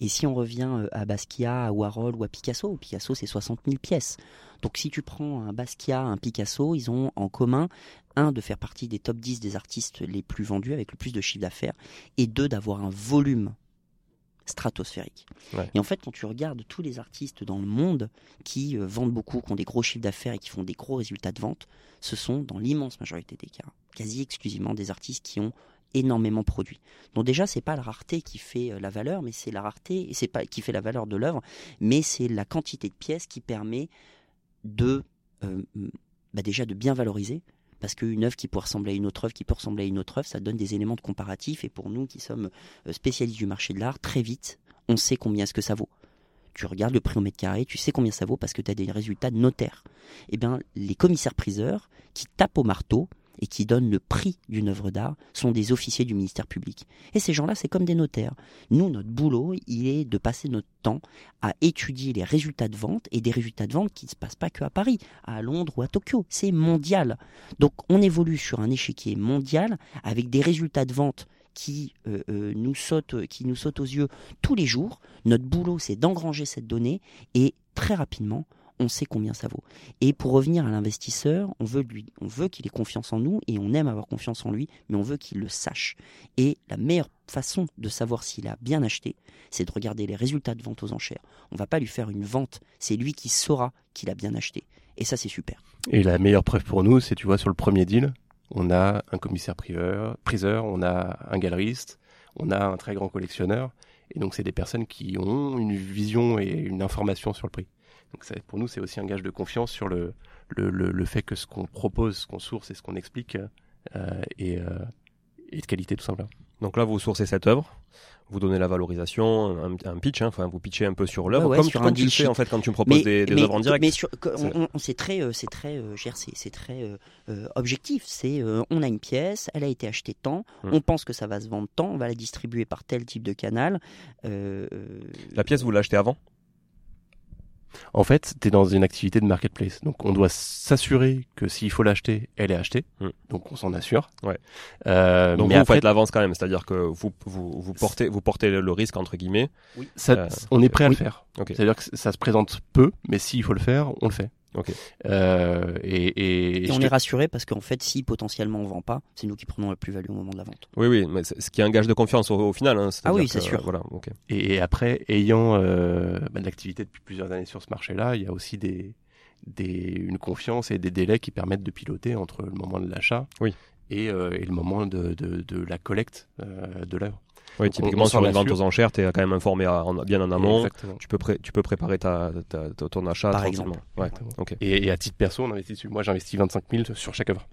Et si on revient à Basquiat, à Warhol ou à Picasso, Picasso c'est 60 000 pièces. Donc si tu prends un Basquiat, un Picasso, ils ont en commun un de faire partie des top 10 des artistes les plus vendus avec le plus de chiffre d'affaires et deux d'avoir un volume stratosphérique. Ouais. Et en fait, quand tu regardes tous les artistes dans le monde qui euh, vendent beaucoup, qui ont des gros chiffres d'affaires et qui font des gros résultats de vente, ce sont dans l'immense majorité des cas, quasi exclusivement des artistes qui ont énormément produit. Donc déjà, c'est pas la rareté qui fait euh, la valeur, mais c'est la rareté, c'est pas qui fait la valeur de l'œuvre, mais c'est la quantité de pièces qui permet de euh, bah déjà de bien valoriser. Parce qu'une œuvre qui peut ressembler à une autre œuvre, qui peut ressembler à une autre œuvre, ça donne des éléments de comparatif. Et pour nous qui sommes euh, spécialistes du marché de l'art, très vite, on sait combien est-ce que ça vaut. Tu regardes le prix au mètre carré, tu sais combien ça vaut parce que tu as des résultats notaires. Eh bien, les commissaires-priseurs qui tapent au marteau et qui donnent le prix d'une œuvre d'art sont des officiers du ministère public. Et ces gens-là, c'est comme des notaires. Nous, notre boulot, il est de passer notre temps à étudier les résultats de vente et des résultats de vente qui ne se passent pas que à Paris, à Londres ou à Tokyo. C'est mondial. Donc, on évolue sur un échiquier mondial avec des résultats de vente qui euh, euh, nous sautent, qui nous sautent aux yeux tous les jours. Notre boulot, c'est d'engranger cette donnée et très rapidement, on sait combien ça vaut. Et pour revenir à l'investisseur, on veut lui, on veut qu'il ait confiance en nous et on aime avoir confiance en lui, mais on veut qu'il le sache. Et la meilleure façon de savoir s'il a bien acheté, c'est de regarder les résultats de vente aux enchères. On va pas lui faire une vente, c'est lui qui saura qu'il a bien acheté. Et ça, c'est super. Et la meilleure preuve pour nous, c'est, tu vois, sur le premier deal, on a un commissaire priveur, priseur, on a un galeriste, on a un très grand collectionneur. Et donc, c'est des personnes qui ont une vision et une information sur le prix. Donc, ça, pour nous, c'est aussi un gage de confiance sur le, le, le, le fait que ce qu'on propose, ce qu'on source et ce qu'on explique euh, est, euh, est de qualité, tout simplement. Donc là, vous sourcez cette œuvre, vous donnez la valorisation, un, un pitch, hein, enfin vous pitchez un peu sur l'œuvre, Ouais, ouais, comme, sur comme un tu le fais en fait quand tu me proposes des, œuvres en direct. Mais sur- on, on- c'est très, euh, c'est très, euh, c'est c'est très euh, objectif. C'est, euh, on a une pièce, elle a été achetée tant, Hmm. on pense que ça va se vendre tant, on va la distribuer par tel type de canal. La pièce, vous l'achetez avant? En fait, tu es dans une activité de marketplace. Donc, on doit s'assurer que s'il faut l'acheter, elle est achetée. Mm. Donc, on s'en assure. Ouais. Euh, Donc mais vous après, faites l'avance quand même, c'est-à-dire que vous, vous, vous portez vous portez le risque entre guillemets. ça- Euh, on est prêt à oui. le faire. Ok. C'est-à-dire que ça se présente peu, mais s'il faut le faire, on le fait. Euh, et, et, Et je on est rassuré parce qu'en fait, si potentiellement on vend pas, c'est nous qui prenons la plus-value au moment de la vente. Oui oui, mais ce qui est un gage de confiance au, au final. Hein, Ah oui, c'est sûr. Voilà. Et, et après, ayant euh, bah, de l'activité depuis plusieurs années sur ce marché-là, il y a aussi des, des, une confiance et des délais qui permettent de piloter entre le moment de l'achat Oui. et, euh, et le moment de, de, de la collecte euh, de l'œuvre. Oui, typiquement on- on sur une vente aux enchères, tu es quand même informé à- en- bien en amont. Exactement. Tu peux, pré- tu peux préparer ta, ta- ta- ton achat Par tranquillement. exemple. Ouais. Ok. Et, et à titre perso, on investit dessus. Moi, j'investis 25 000 sur chaque œuvre.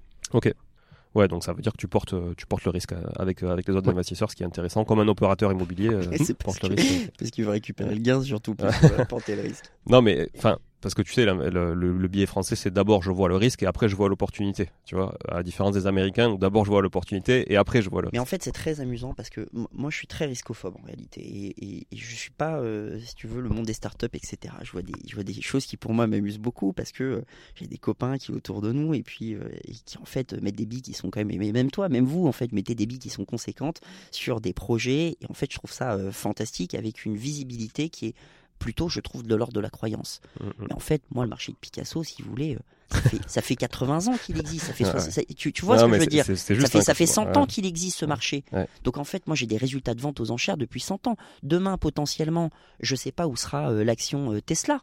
Ouais, donc ça veut dire que tu portes, tu portes le risque euh, avec, avec les autres Ouais. investisseurs, ce qui est intéressant. Comme un opérateur immobilier euh, porte le que- risque. Parce qu'il veut récupérer le gain surtout, va porter le risque. Non, mais enfin, parce que tu sais, la- le, le, le billet français, c'est d'abord je vois le risque et après je vois l'opportunité. Tu vois, à la différence des Américains où d'abord je vois l'opportunité et après je vois le Mais risque. en fait, c'est très amusant parce que moi, je suis très riscophobe en réalité. Et, je suis pas, euh, si tu veux, le monde des startups, etc. Je vois des, je vois des choses qui pour moi m'amusent beaucoup parce que euh, j'ai des copains qui autour de nous et puis euh, et qui en fait mettent des billes qui sont quand même, mais même toi, même vous, en fait, mettez des billes qui sont conséquentes sur des projets. Et en fait, je trouve ça fantastique avec une visibilité qui est plutôt, je trouve, de l'ordre de la croyance. Mm, mm. Mais en fait, moi, le marché de Picasso, si vous voulez, euh, ça fait, ça fait 80 ans qu'il existe. Ça fait Ouais, soix- ouais. ça- tu, tu vois Non, ce que mais je veux dire? ça fait, ça fait concept, 100 ouais. ans qu'il existe ce marché. Ouais. Donc en fait, moi j'ai des résultats de vente aux enchères depuis 100 ans. Demain, potentiellement, je sais pas où sera euh, l'action euh, Tesla.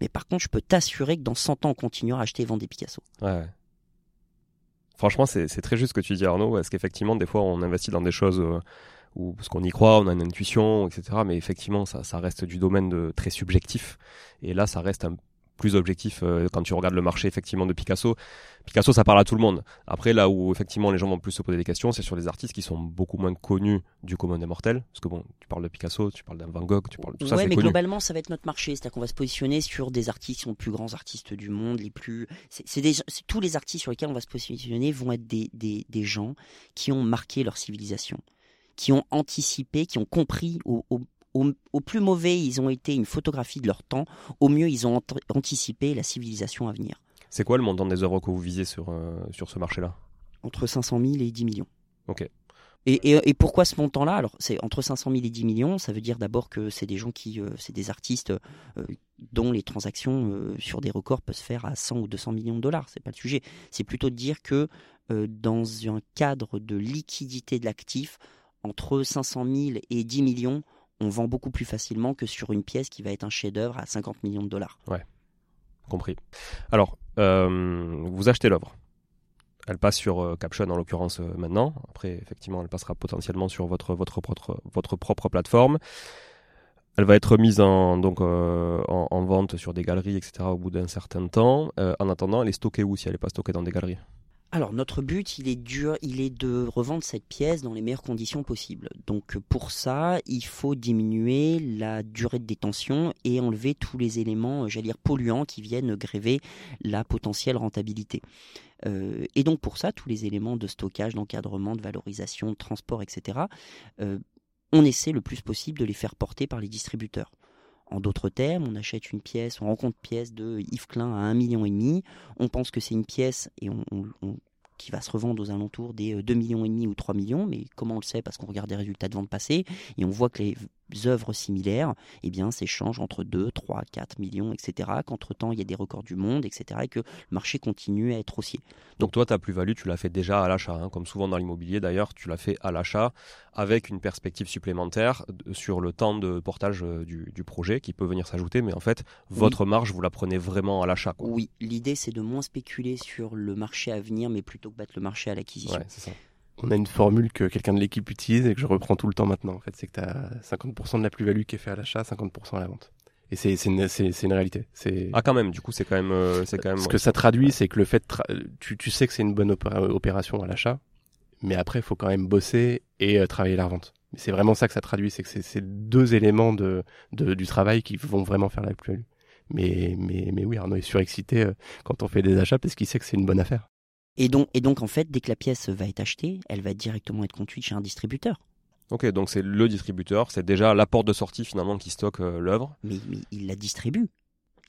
Mais par contre, je peux t'assurer que dans 100 ans, on continuera à acheter et vendre des Picasso. Ouais. Franchement, c'est c'est très juste ce que tu dis, Arnaud, parce qu'effectivement, des fois, on investit dans des choses euh, où, parce qu'on y croit, on a une intuition, etc. Mais effectivement, ça, ça reste du domaine de, très subjectif. Et là, ça reste un plus objectif euh, quand tu regardes le marché effectivement de Picasso. Picasso, ça parle à tout le monde. Après, là où effectivement les gens vont plus se poser des questions, c'est sur les artistes qui sont beaucoup moins connus du commun des mortels. Parce que bon, tu parles de Picasso, tu parles d'un Van Gogh, tu parles de tout ça, ouais, mais connu. globalement, ça va être notre marché. C'est-à-dire qu'on va se positionner sur des artistes qui sont les plus grands artistes du monde, les plus. C'est des- tous les artistes sur lesquels on va se positionner vont être des, des, des gens qui ont marqué leur civilisation, qui ont anticipé, qui ont compris au, au, au, au plus mauvais, ils ont été une photographie de leur temps. Au mieux, ils ont ant- anticipé la civilisation à venir. C'est quoi le montant des œuvres que vous visez sur, euh, sur ce marché-là? Entre 500 000 et 10 millions. Ok. Et, et, et pourquoi ce montant-là? Alors, c'est entre 500 000 et 10 millions. Ça veut dire d'abord que c'est des gens qui, euh, c'est des artistes euh, dont les transactions euh, sur des records peuvent se faire à 100 ou 200 millions de dollars. C'est pas le sujet. C'est plutôt de dire que dans un cadre de liquidité de l'actif, entre 500 000 et 10 millions, on vend beaucoup plus facilement que sur une pièce qui va être un chef-d'œuvre à 50 millions de dollars. Compris. Alors, euh, vous achetez l'œuvre. Elle passe sur euh, Caption en l'occurrence euh, maintenant. Après, effectivement, elle passera potentiellement sur votre, votre, votre propre plateforme. Elle va être mise en, donc, en, en vente sur des galeries, etc. au bout d'un certain temps. En attendant, elle est stockée où si elle n'est pas stockée dans des galeries? Alors notre but, il est dur, il est de revendre cette pièce dans les meilleures conditions possibles. Donc pour ça, il faut diminuer la durée de détention et enlever tous les éléments, euh, j'allais dire polluants, qui viennent gréver la potentielle rentabilité. Euh, et donc pour ça, tous les éléments de stockage, d'encadrement, de valorisation, de transport, etc. euh, on essaie le plus possible de les faire porter par les distributeurs. En d'autres termes, on achète une pièce, on rencontre pièce de Yves Klein à 1,5 million, on pense que c'est une pièce et qui va se revendre aux alentours des euh, 2 millions ou 3 millions, mais comment on le sait? Parce qu'on regarde des résultats de vente passés et on voit que les œuvres similaires, eh bien, s'échangent entre 2, 3, 4 millions, etc. Qu'entre-temps, il y a des records du monde, etc. Et que le marché continue à être haussier. Donc toi, ta plus-value, tu l'as fait déjà à l'achat. hein. Comme souvent dans l'immobilier, d'ailleurs, tu l'as fait à l'achat avec une perspective supplémentaire sur le temps de portage euh, du, du projet qui peut venir s'ajouter. Mais en fait, votre marge, vous la prenez vraiment à l'achat. Oui, l'idée, c'est de moins spéculer sur le marché à venir, mais plutôt que battre le marché à l'acquisition. Ouais, c'est ça. On a une formule que quelqu'un de l'équipe utilise et que je reprends tout le temps maintenant. En fait, c'est que tu as 50% de la plus-value qui est fait à l'achat, 50% à la vente. Et c'est une, une réalité. C'est Ah, quand même, du coup, c'est quand même. euh, c'est quand même ce que ça traduit, c'est que le fait, tu, tu sais que c'est une bonne opéra- opération à l'achat, mais après, il faut quand même bosser et euh, travailler la revente. Mais C'est vraiment ça que ça traduit, c'est que c'est ces deux éléments de, de- du travail qui vont vraiment faire la plus-value. Mais, mais, mais oui, Arnaud est surexcité euh, quand on fait des achats parce qu'il sait que c'est une bonne affaire. Et donc, et donc, en fait, dès que la pièce va être achetée, elle va directement être conduite chez un distributeur. Ok, donc c'est le distributeur, c'est déjà la porte de sortie finalement qui stocke euh, l'œuvre. Mais, mais il la distribue.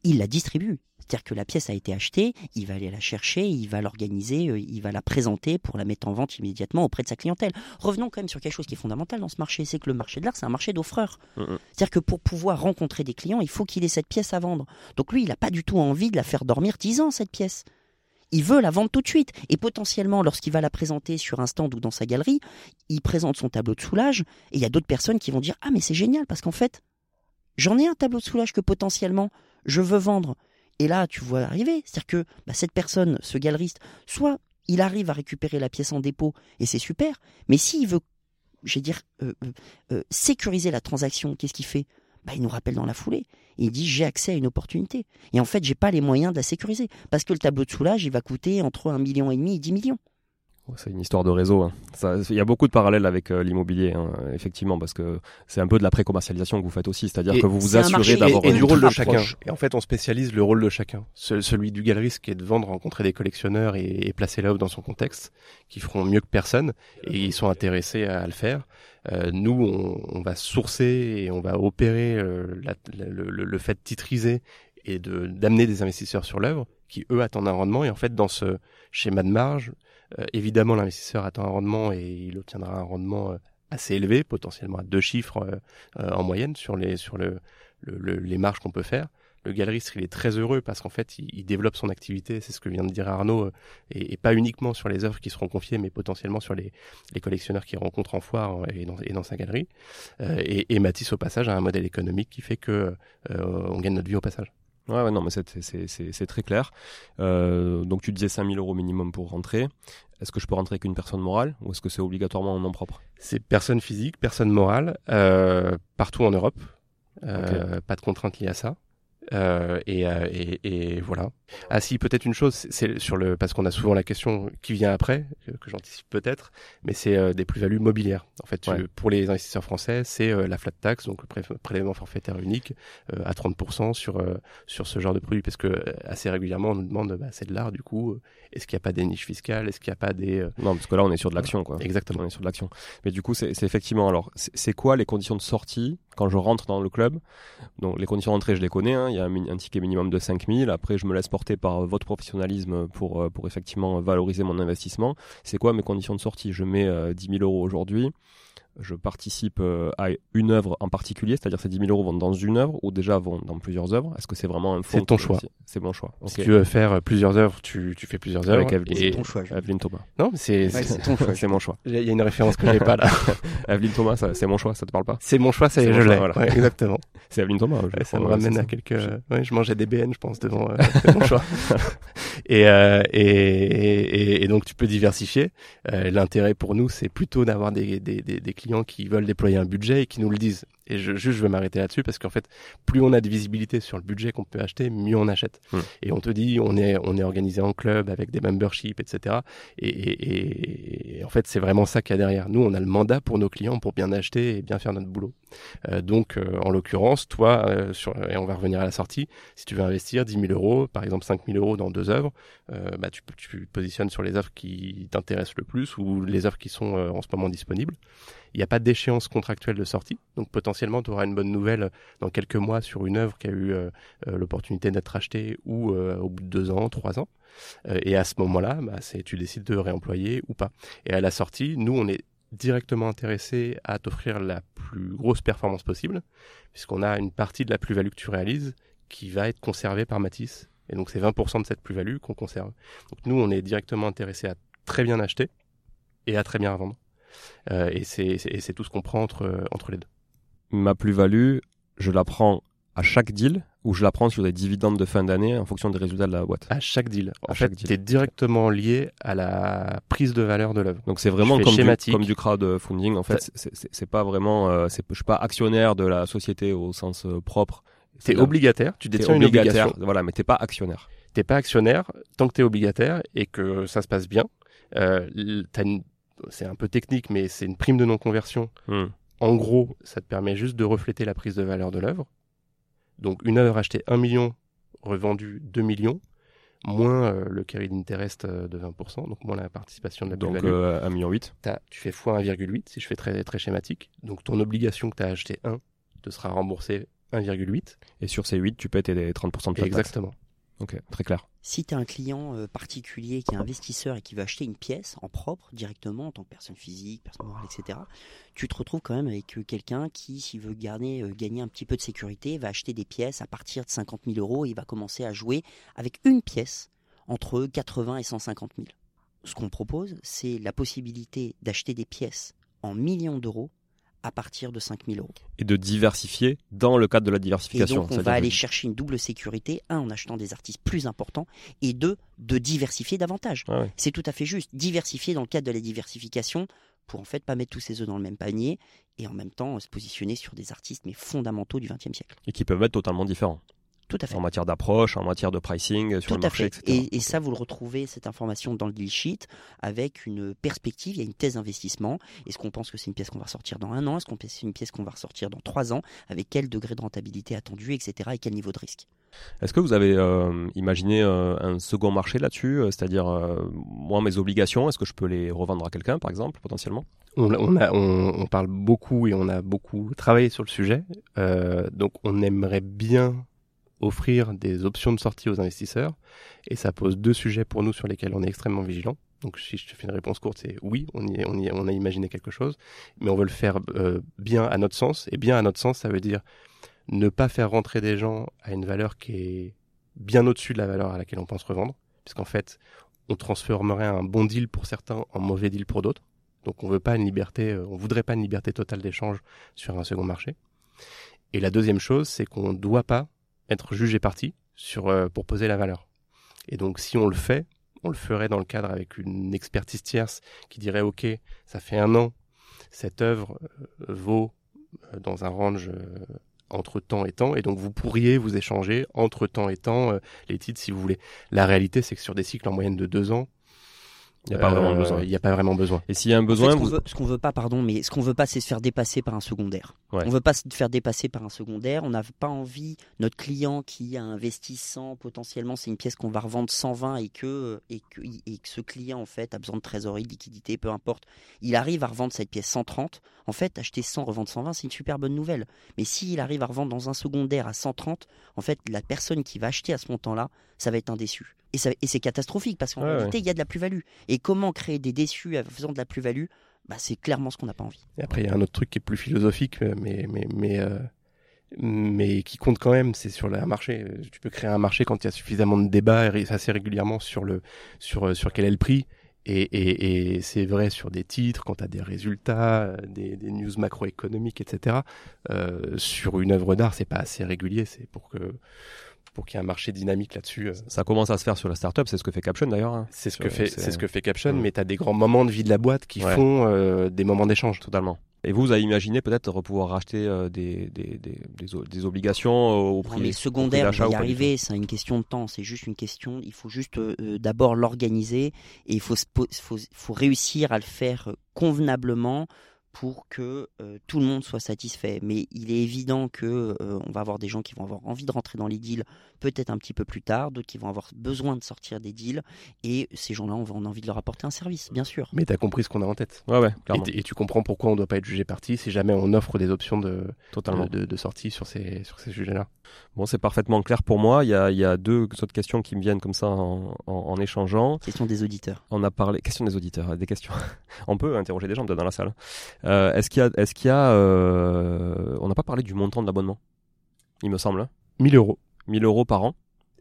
il la distribue. C'est-à-dire que la pièce a été achetée, il va aller la chercher, il va l'organiser, euh, il va la présenter pour la mettre en vente immédiatement auprès de sa clientèle. Revenons quand même sur quelque chose qui est fondamental dans ce marché, c'est que le marché de l'art, c'est un marché d'offreurs. Mhm. C'est-à-dire que pour pouvoir rencontrer des clients, il faut qu'il ait cette pièce à vendre. Donc lui, il n'a pas du tout envie de la faire dormir 10 ans, cette pièce. Il veut la vendre tout de suite. Et potentiellement, lorsqu'il va la présenter sur un stand ou dans sa galerie, il présente son tableau de soulage. Et il y a d'autres personnes qui vont dire Ah, mais c'est génial, parce qu'en fait, j'en ai un tableau de soulage que potentiellement je veux vendre. Et là, tu vois arriver. C'est-à-dire que bah, cette personne, ce galeriste, soit il arrive à récupérer la pièce en dépôt et c'est super, mais s'il veut, je vais dire, euh, euh, euh, sécuriser la transaction, qu'est-ce qu'il fait? Bah, Il nous rappelle dans la foulée. Il dit j'ai accès à une opportunité. Et en fait, j'ai pas les moyens de la sécuriser. Parce que le tableau de soulage, il va coûter entre un million et demi et 10 millions. C'est une histoire de réseau. hein. Ça- Il y a beaucoup de parallèles avec euh, l'immobilier, hein, effectivement, parce que c'est un peu de la pré-commercialisation que vous faites aussi, c'est-à-dire que vous vous assurez d'avoir et, et du rôle de chacun. Et en fait, on spécialise le rôle de chacun. Ce- celui du galeriste qui est de vendre, rencontrer des collectionneurs et, et placer l'œuvre dans son contexte, qui feront mieux que personne et ils sont intéressés à, le faire. Euh, nous, on, on va sourcer et on va opérer euh, la- la- le, le- le fait de titriser et de d'amener des investisseurs sur l'œuvre qui eux attendent un rendement. Et en fait, dans ce schéma de marge, évidemment, l'investisseur attend un rendement et il obtiendra un rendement euh, assez élevé, potentiellement à deux chiffres euh, euh, en moyenne sur les sur le, le- le- les marges qu'on peut faire. Le galeriste, il est très heureux parce qu'en fait, il, il développe son activité, c'est ce que vient de dire Arnaud, euh, et, et pas uniquement sur les œuvres qui seront confiées, mais potentiellement sur les, les collectionneurs qu'il rencontre en foire euh, et dans, et dans sa galerie. Euh, et, et Matisse, au passage, a un modèle économique qui fait que euh, on gagne notre vie au passage. Ouais, ouais, non, mais c'est- c'est c'est- c'est très clair. Euh, donc tu disais 5000 euros minimum pour rentrer. Est-ce que je peux rentrer avec une personne morale ou est-ce que c'est obligatoirement en nom propre? C'est personne physique, personne morale, euh, partout en Europe. Euh, Pas de contraintes liées à ça. Et, et, et voilà. Ah si, peut-être une chose, c'est- sur le parce qu'on a souvent la question qui vient après, que, j'anticipe peut-être, mais c'est euh, des plus-values mobilières. En fait, tu- pour les investisseurs français, c'est euh, la flat tax, donc le pré- prélèvement forfaitaire unique euh, à 30% sur euh, sur ce genre de produit, parce que assez régulièrement on nous demande, bah, c'est de l'art, du coup, est-ce qu'il n'y a pas des niches fiscales, est-ce qu'il n'y a pas des Non, parce que là on est sur de l'action, quoi. exactement On est sur de l'action. Mais du coup, c'est effectivement. Alors, c'est quoi les conditions de sortie quand je rentre dans le club? Donc, les conditions d'entrée, je les connais. hein. Il y a un, un ticket minimum de 5000. Après, je me laisse porter par votre professionnalisme pour, euh, pour effectivement valoriser mon investissement. C'est quoi mes conditions de sortie? Je mets euh, 10 000 euros aujourd'hui. Je participe euh, à une œuvre en particulier, c'est-à-dire ces 10 000 euros vont dans une œuvre ou déjà vont dans plusieurs œuvres? Est-ce que c'est vraiment un fonds C'est ton choix. C'est mon choix. Si tu veux faire euh, plusieurs œuvres, tu, tu fais plusieurs œuvres. Avec et... C'est ton choix. je- Evelyne Thomas. Non, c'est Ouais, ton choix. c'est mon choix. il y a une référence que j'ai pas là. Evelyne Thomas, ça- c'est mon choix, ça te parle pas? C'est mon choix, C'est c'est mon je l'ai. voilà. Ouais, exactement. C'est Evelyne Thomas. je Ouais, ça me ramène à ça. quelques. Ouais, je mangeais des BN, je pense, devant. euh, c'est mon choix. et, euh, et, et, et donc tu peux diversifier. Euh, L'intérêt pour nous, c'est plutôt d'avoir des, des, des, des clients qui veulent déployer un budget et qui nous le disent. Et je, juste, je vais m'arrêter là-dessus parce qu'en fait, plus on a de visibilité sur le budget qu'on peut acheter, mieux on achète. Hmm. Et on te dit, on est, on est organisé en club avec des memberships, etc. Et, et, en fait, c'est vraiment ça qu'il y a derrière. Nous, on a le mandat pour nos clients pour bien acheter et bien faire notre boulot. Euh, donc, euh, en l'occurrence, toi, euh, sur, et on va revenir à la sortie, si tu veux investir 10 000 euros, par exemple 5 000 euros dans deux œuvres, bah, tu, tu positionnes sur les œuvres qui t'intéressent le plus ou les œuvres qui sont en ce moment disponibles. Il n'y a pas d'échéance contractuelle de sortie, donc potentiellement tu auras une bonne nouvelle dans quelques mois sur une œuvre qui a eu euh, euh, l'opportunité d'être achetée ou euh, au bout de deux ans, trois ans. Euh, et à ce moment-là, bah, tu décides de réemployer ou pas. Et à la sortie, nous on est directement intéressé à t'offrir la plus grosse performance possible, puisqu'on a une partie de la plus-value que tu réalises qui va être conservée par Matisse. Et donc c'est 20% de cette plus-value qu'on conserve. Donc nous, on est directement intéressé à très bien acheter et à très bien vendre. Euh, et c'est tout ce qu'on prend entre les deux. Ma plus-value, je la prends à chaque deal ou je la prends sur des dividendes de fin d'année en fonction des résultats de la boîte. À chaque deal. En À fait, tu es directement lié à la prise de valeur de l'œuvre. Donc c'est vraiment comme du, comme du crowdfunding. En fait, c'est- pas vraiment, euh, c'est- je suis pas actionnaire de la société au sens euh, propre. Tu es obligataire, tu détiens une obligation. voilà, mais t'es pas actionnaire. T'es pas actionnaire tant que tu es obligataire et que ça se passe bien. Euh, c'est un peu technique, mais c'est une prime de non-conversion. Hmm. En gros, ça te permet juste de refléter la prise de valeur de l'œuvre. Donc une œuvre achetée 1 million, revendue 2 millions, moins euh, le carry d'interest euh, de 20%, donc moins la participation de la Donc plus-value. euh, 1,8 million. Tu fais x 1,8 si je fais très, très schématique. Donc ton obligation que tu as acheté 1 te sera remboursée 1,8. Et sur ces 8, tu paies tes 30% de. Exactement. Ok, très clair. Si tu as un client euh, particulier qui est investisseur et qui veut acheter une pièce en propre directement en tant que personne physique, personne morale, etc., tu te retrouves quand même avec euh, quelqu'un qui, s'il veut euh, gagner un petit peu de sécurité, va acheter des pièces à partir de 50 000 euros et il va commencer à jouer avec une pièce entre 80 et 150 000. Ce qu'on propose, c'est la possibilité d'acheter des pièces en millions d'euros à partir de 5 000 euros. Et de diversifier dans le cadre de la Et diversification. donc, on va aller chercher une double sécurité, un, en achetant des artistes plus importants, et deux, de diversifier davantage. Ah. C'est tout à fait juste. Diversifier dans le cadre de la diversification pour en fait pas mettre tous ses œufs dans le même panier et en même temps se positionner sur des artistes mais fondamentaux du XXe siècle. Et qui peuvent être totalement différents. Tout à fait. En matière d'approche, en matière de pricing, sur Tout le à marché, fait. etc. Et, et ça, vous le retrouvez, cette information, dans le deal sheet, avec une perspective, il y a une thèse d'investissement. Est-ce qu'on pense que c'est une pièce qu'on va ressortir dans un an? Est-ce qu'on pense que c'est une pièce qu'on va ressortir dans trois ans? Avec quel degré de rentabilité attendu, etc. Et quel niveau de risque? Est-ce que vous avez euh, imaginé euh, un second marché là-dessus? Euh, C'est-à-dire, euh, moi, mes obligations, est-ce que je peux les revendre à quelqu'un, par exemple, potentiellement? On, on, a, on, on parle beaucoup et on a beaucoup travaillé sur le sujet. Euh, donc, on aimerait bien offrir des options de sortie aux investisseurs. Et ça pose deux sujets pour nous sur lesquels on est extrêmement vigilant. Donc, si je te fais une réponse courte, c'est oui, on, y on, y on a imaginé quelque chose, mais on veut le faire euh, bien à notre sens. Et bien à notre sens, ça veut dire ne pas faire rentrer des gens à une valeur qui est bien au-dessus de la valeur à laquelle on pense revendre. Puisqu'en fait, on transformerait un bon deal pour certains en mauvais deal pour d'autres. Donc on veut pas une liberté, euh, on voudrait pas une liberté totale d'échange sur un second marché. Et la deuxième chose, c'est qu'on ne doit pas être jugé parti sur euh, pour poser la valeur. Et donc si on le fait, on le ferait dans le cadre avec une expertise tierce qui dirait ok, ça fait un an, cette œuvre euh, vaut euh, dans un range entre temps et temps, et donc vous pourriez vous échanger entre temps et temps les titres si vous voulez. La réalité, c'est que sur des cycles en moyenne de deux ans, Il n'y a pas euh, vraiment besoin. Il n'y a pas vraiment besoin. Et s'il y a un En fait, besoin, ce qu'on vous... qu'on veut pas, pardon, mais ce qu'on veut pas, c'est se faire dépasser par un secondaire. Ouais. On veut pas se faire dépasser par un secondaire. On n'a pas envie, notre client qui a investi 100, potentiellement, c'est une pièce qu'on va revendre 120 et que, et que, et que ce client, en fait, a besoin de trésorerie, de liquidité, peu importe. Il arrive à revendre cette pièce 130. En fait, acheter 100, revendre 120, c'est une super bonne nouvelle. Mais s'il arrive à revendre dans un secondaire à 130, en fait, la personne qui va acheter à ce montant-là, ça va être un déçu. Et, ça- et c'est catastrophique parce qu'en Ouais, réalité, il y a de la plus-value. Et comment créer des déçus en faisant de la plus-value bah, c'est clairement ce qu'on n'a pas envie. Et après, il y a un autre truc qui est plus philosophique, euh, mais, mais, mais, euh, mais qui compte quand même, c'est sur le marché. Tu peux créer un marché quand il y a suffisamment de débats assez régulièrement sur, le, sur, euh, sur quel est le prix. Et, et, et c'est vrai sur des titres, quand tu as des résultats, des, des news macroéconomiques, etc. Euh, sur une œuvre d'art, c'est pas assez régulier. C'est pour que pour qu'il y ait un marché dynamique là-dessus. euh, Ça commence à se faire sur la startup, c'est ce que fait Caption d'ailleurs. hein. C'est ce que fait, c'est- c'est ce que fait Caption, Mm. mais tu as des grands moments de vie de la boîte qui Ouais. font euh, des moments d'échange. Totalement. Et vous, vous avez imaginé peut-être pouvoir racheter euh, des, des, des, des, obligations euh, au Non, prix mais au prix secondaire, on va y arriver, c'est une question de temps, c'est juste une question, il faut juste euh, d'abord l'organiser et il faut, réussir à le faire euh, convenablement pour que euh, tout le monde soit satisfait. Mais il est évident que euh, on va avoir des gens qui vont avoir envie de rentrer dans les deals peut-être un petit peu plus tard, d'autres qui vont avoir besoin de sortir des deals et ces gens-là, on a envie de leur apporter un service, bien sûr. Mais tu as compris ce qu'on a en tête. Ouais, ouais, Et, clairement. t- et tu comprends pourquoi on ne doit pas être jugé parti si jamais on offre des options de, Totalement. de, de- de sortie sur ces, sur ces sujets-là. Bon, c'est parfaitement clair pour moi. Il y a, il y a deux autres questions qui me viennent comme ça en, en, en échangeant. Question des auditeurs. On a parlé. Question des auditeurs, des questions. on peut interroger des gens dans la salle. Euh, est-ce qu'il y a. Est-ce qu'il y a euh, on n'a pas parlé du montant de l'abonnement, il me semble. hein. 1000 euros. 1000 euros par an.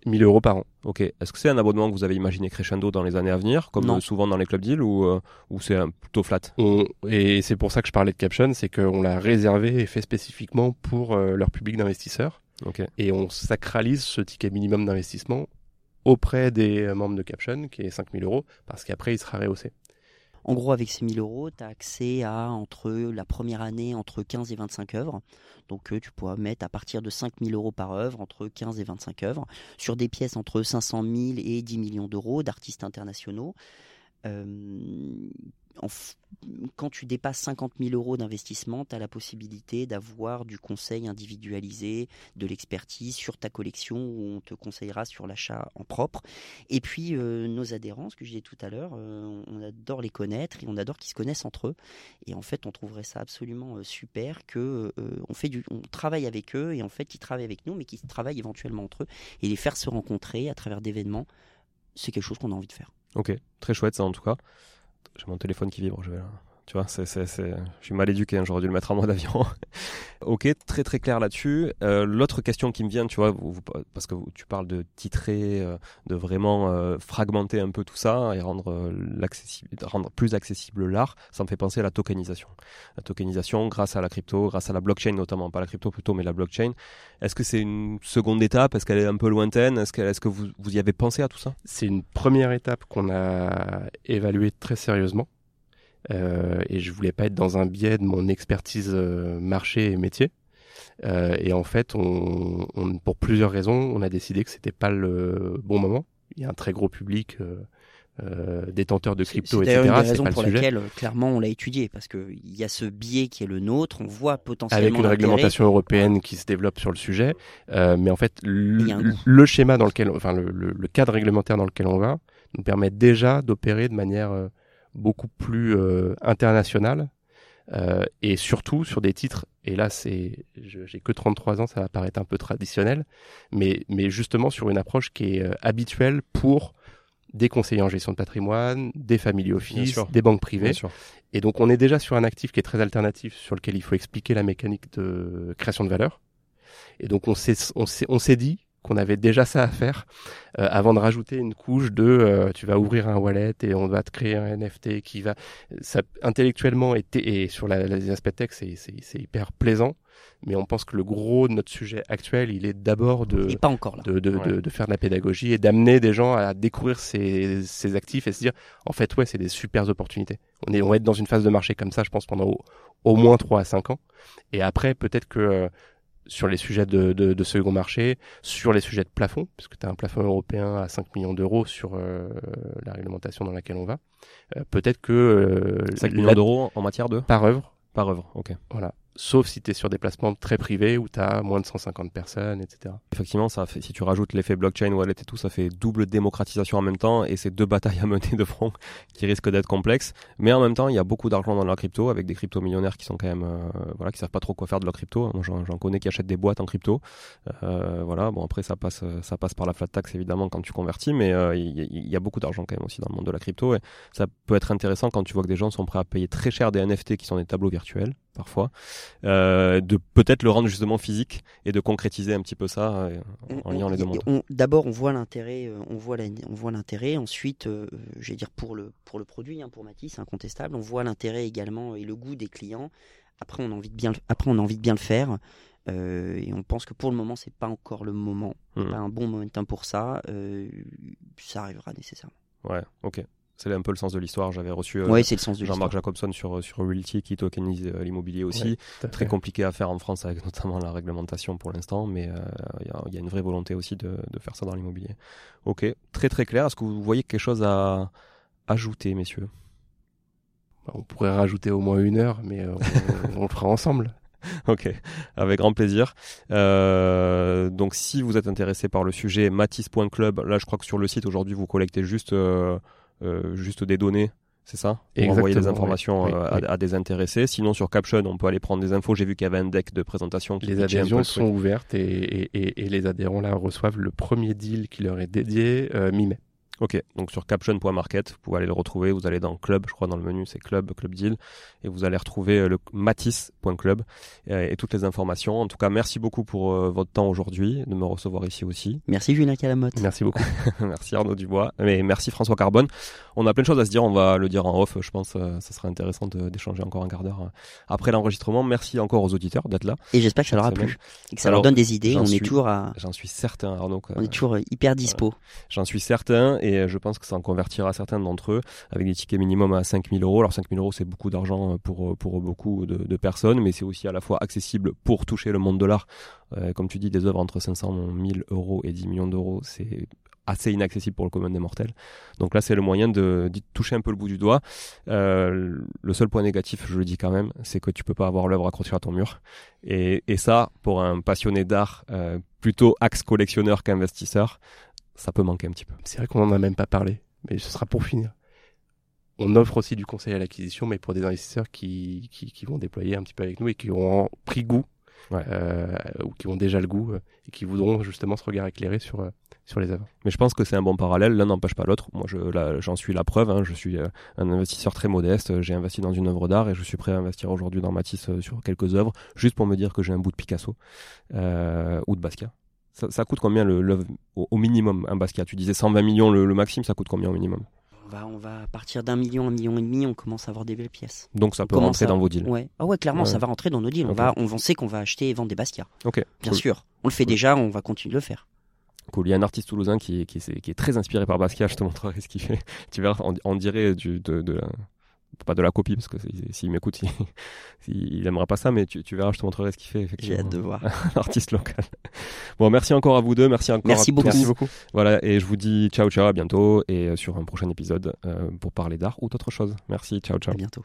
1000 euros par an. Ok. Est-ce que c'est un abonnement que vous avez imaginé crescendo dans les années à venir, comme Non. euh, souvent dans les club deals, ou, euh, ou c'est un- plutôt flat? On- et c'est pour ça que je parlais de Caption, c'est qu'on l'a réservé et fait spécifiquement pour euh, leur public d'investisseurs. Ok. Et on sacralise ce ticket minimum d'investissement auprès des euh, membres de Caption, qui est 5000 euros, parce qu'après, il sera rehaussé. En gros, avec ces 1000 euros, tu as accès à, entre la première année, entre 15 et 25 œuvres. Donc, euh, tu pourras mettre à partir de 5000 euros par œuvre, entre 15 et 25 œuvres, sur des pièces entre 500 000 et 10 millions d'euros d'artistes internationaux. Euh, quand tu dépasses 50 000 euros d'investissement, tu as la possibilité d'avoir du conseil individualisé, de l'expertise sur ta collection où on te conseillera sur l'achat en propre. Et puis nos adhérents, ce que je disais tout à l'heure, on adore les connaître et on adore qu'ils se connaissent entre eux. Et en fait, on trouverait ça absolument super que on fait du, on travaille avec eux et en fait, ils travaillent avec nous, mais qu'ils travaillent éventuellement entre eux et les faire se rencontrer à travers d'événements. C'est quelque chose qu'on a envie de faire. Ok, très chouette ça en tout cas. J'ai mon téléphone qui vibre, je vais tu vois, c'est... je suis mal éduqué, hein, j'aurais dû le mettre en mode avion. Ok, très très clair là-dessus. Euh, l'autre question qui me vient, tu vois, parce que tu parles de titrer, euh, de vraiment euh, fragmenter un peu tout ça et rendre, plus accessible l'art, ça me fait penser à la tokenisation. La tokenisation grâce à la crypto, grâce à la blockchain notamment, pas la crypto plutôt, mais la blockchain. Est-ce que c'est une seconde étape? Est-ce qu'elle est un peu lointaine? Est-ce que, est-ce que vous, vous y avez pensé à tout ça? C'est une première étape qu'on a évaluée très sérieusement. Euh, et je voulais pas être dans un biais de mon expertise euh, marché et métier. Euh, et en fait, on, on, pour plusieurs raisons, on a décidé que c'était pas le bon moment. Il y a un très gros public euh, détenteurs de crypto, etc. C'est une des raisons pour laquelle, clairement, on l'a étudié, parce qu'il y a ce biais qui est le nôtre, on voit potentiellement... Avec une réglementation européenne qui se développe sur le sujet, euh, mais en fait, le, schéma dans lequel, enfin, le, le, cadre réglementaire dans lequel on va, nous permet déjà d'opérer de manière beaucoup plus euh, international euh, et surtout sur des titres et là c'est j'ai que 33 ans ça va paraître un peu traditionnel mais mais justement sur une approche qui est euh, habituelle pour des conseillers en gestion de patrimoine, des family office, des banques privées. Et donc on est déjà sur un actif qui est très alternatif sur lequel il faut expliquer la mécanique de création de valeur. Et donc on s'est on s'est on s'est dit qu'on avait déjà ça à faire euh, avant de rajouter une couche de euh, tu vas ouvrir un wallet et on va te créer un NFT qui va ça intellectuellement et, et sur la, les aspects tech c'est c'est hyper plaisant mais on pense que le gros de notre sujet actuel il est d'abord de pas encore là. De, de, de, faire de la pédagogie et d'amener des gens à découvrir ces, ces actifs et se dire en fait ouais c'est des super opportunités. On est on va être dans une phase de marché comme ça je pense pendant au, moins 3 à 5 ans. Et après peut-être que euh, sur les sujets de, de, de, second marché, sur les sujets de plafond, puisque tu as un plafond européen à 5 millions d'euros sur euh, la réglementation dans laquelle on va. Euh, peut-être que... Euh, 5 millions d'euros en matière de Par œuvre. Par œuvre, ok. Voilà sauf si tu es sur des placements très privés où tu as moins de 150 personnes, etc. Effectivement, ça fait, si tu rajoutes l'effet blockchain, wallet et tout, ça fait double démocratisation en même temps et c'est deux batailles à mener de front qui risquent d'être complexes. Mais en même temps, il y a beaucoup d'argent dans la crypto avec des crypto millionnaires qui sont quand même, euh, voilà, qui savent pas trop quoi faire de leur crypto. J'en connais qui achètent des boîtes en crypto. Euh, voilà, bon après ça passe, ça passe par la flat tax évidemment quand tu convertis, mais euh, il y, a beaucoup d'argent quand même aussi dans le monde de la crypto et ça peut être intéressant quand tu vois que des gens sont prêts à payer très cher des NFT qui sont des tableaux virtuels parfois, euh, de peut-être le rendre justement physique et de concrétiser un petit peu ça euh, en liant les deux mondes. D'abord, on voit l'intérêt, euh, on voit on voit l'intérêt. Ensuite, euh, j'ai dire pour le pour le produit, hein, pour Matisse, incontestable. On voit l'intérêt également et le goût des clients. Après, on a envie de bien, après on a envie de bien le faire. et on pense que pour le moment, c'est pas encore le moment, mmh. pas un bon momentum pour ça. ça arrivera nécessairement. Ouais, ok. C'est un peu le sens de l'histoire. J'avais reçu euh, Jean-Marc Jacobson sur, sur Realty qui tokenise euh, l'immobilier aussi. Très compliqué à faire en France avec notamment la réglementation pour l'instant, mais euh, il y, a une vraie volonté aussi de, de faire ça dans l'immobilier. Ok, très très clair. Est-ce que vous voyez quelque chose à ajouter, messieurs? Bah, On pourrait rajouter au moins une heure, mais on, le fera ensemble. ok, avec grand plaisir. Euh, donc si vous êtes intéressé par le sujet, matisse.club, là je crois que sur le site aujourd'hui vous collectez juste euh, euh, juste des données c'est ça? Pour envoyer des informations euh, à, des intéressés. Sinon, sur Caption, on peut aller prendre des infos. J'ai vu qu'il y avait un deck de présentation. Qui les adhésions sont ouvertes et, et, et, les adhérents là reçoivent le premier deal qui leur est dédié euh, mi-mai. Ok, donc sur caption.market, vous pouvez aller le retrouver. Vous allez dans Club, je crois dans le menu c'est Club, Club Deal, et vous allez retrouver euh, le matisse.club et, et, toutes les informations. En tout cas, merci beaucoup pour euh, votre temps aujourd'hui, de me recevoir ici aussi. Merci Julien Calamotte. Merci beaucoup. merci Arnaud Dubois. Et merci François Carbone. On a plein de choses à se dire, on va le dire en off, je pense. Euh, ça sera intéressant d'échanger encore un quart d'heure après l'enregistrement. Merci encore aux auditeurs d'être là. Et j'espère que ça leur a plu. Et que ça leur donne des idées. On est toujours à. J'en suis certain, Arnaud. On est toujours hyper dispo. J'en suis certain et je pense que ça en convertira certains d'entre eux avec des tickets minimum à 5000 euros. Alors 5000 euros c'est beaucoup d'argent pour, pour beaucoup de, personnes, mais c'est aussi à la fois accessible pour toucher le monde de l'art. Euh, comme tu dis, des œuvres entre 500 000 euros et 10 millions d'euros, c'est assez inaccessible pour le commun des mortels. Donc là, c'est le moyen de, toucher un peu le bout du doigt. Euh, le seul point négatif, je le dis quand même, c'est que tu peux pas avoir l'œuvre accrochée à ton mur. Et, et ça, pour un passionné d'art, euh, plutôt axe collectionneur qu'investisseur, ça peut manquer un petit peu. C'est vrai qu'on en a même pas parlé, mais ce sera pour finir. On offre aussi du conseil à l'acquisition, mais pour des investisseurs qui, qui, qui vont déployer un petit peu avec nous et qui ont pris goût Ouais. euh, ou qui ont déjà le goût euh, et qui voudront justement ce regard éclairé sur, euh, sur les œuvres. Mais je pense que c'est un bon parallèle. L'un n'empêche pas l'autre. Moi, je, j'en suis la preuve. hein. Je suis euh, un investisseur très modeste. J'ai investi dans une œuvre d'art et je suis prêt à investir aujourd'hui dans Matisse euh, sur quelques œuvres, juste pour me dire que j'ai un bout de Picasso euh, ou de Basquiat. Ça, ça coûte combien le, au, au minimum un Basquiat Tu disais 120 millions le, le maximum. Ça coûte combien au minimum? On va, on va partir d'un million, un million et demi, on commence à avoir des belles pièces. Donc ça peut rentrer dans vos deals. Ouais. Ah ouais, clairement, Ouais. ça va rentrer dans nos deals. On va, on sait qu'on va acheter et vendre des Basquiat. Ok. Bien cool. sûr. On le fait déjà, on va continuer de le faire. Cool. Il y a un artiste toulousain qui, est- qui, est, qui est très inspiré par Basquiat. Je te montrerai ce qu'il fait. Tu verras, on, dirait du, de, de la- pas de la copie parce que s'il m'écoute, il, il, il aimera pas ça, mais tu, tu verras, je te montrerai ce qu'il fait. J'ai hâte de voir. Un artiste local. Bon, merci encore à vous deux. Merci encore. Merci à- beaucoup. Merci beaucoup. Voilà, et je vous dis ciao ciao, à bientôt et euh, sur un prochain épisode euh, pour parler d'art ou d'autre chose. Merci, ciao ciao. À bientôt.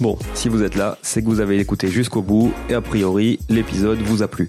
Bon, si vous êtes là, c'est que vous avez écouté jusqu'au bout et a priori, l'épisode vous a plu.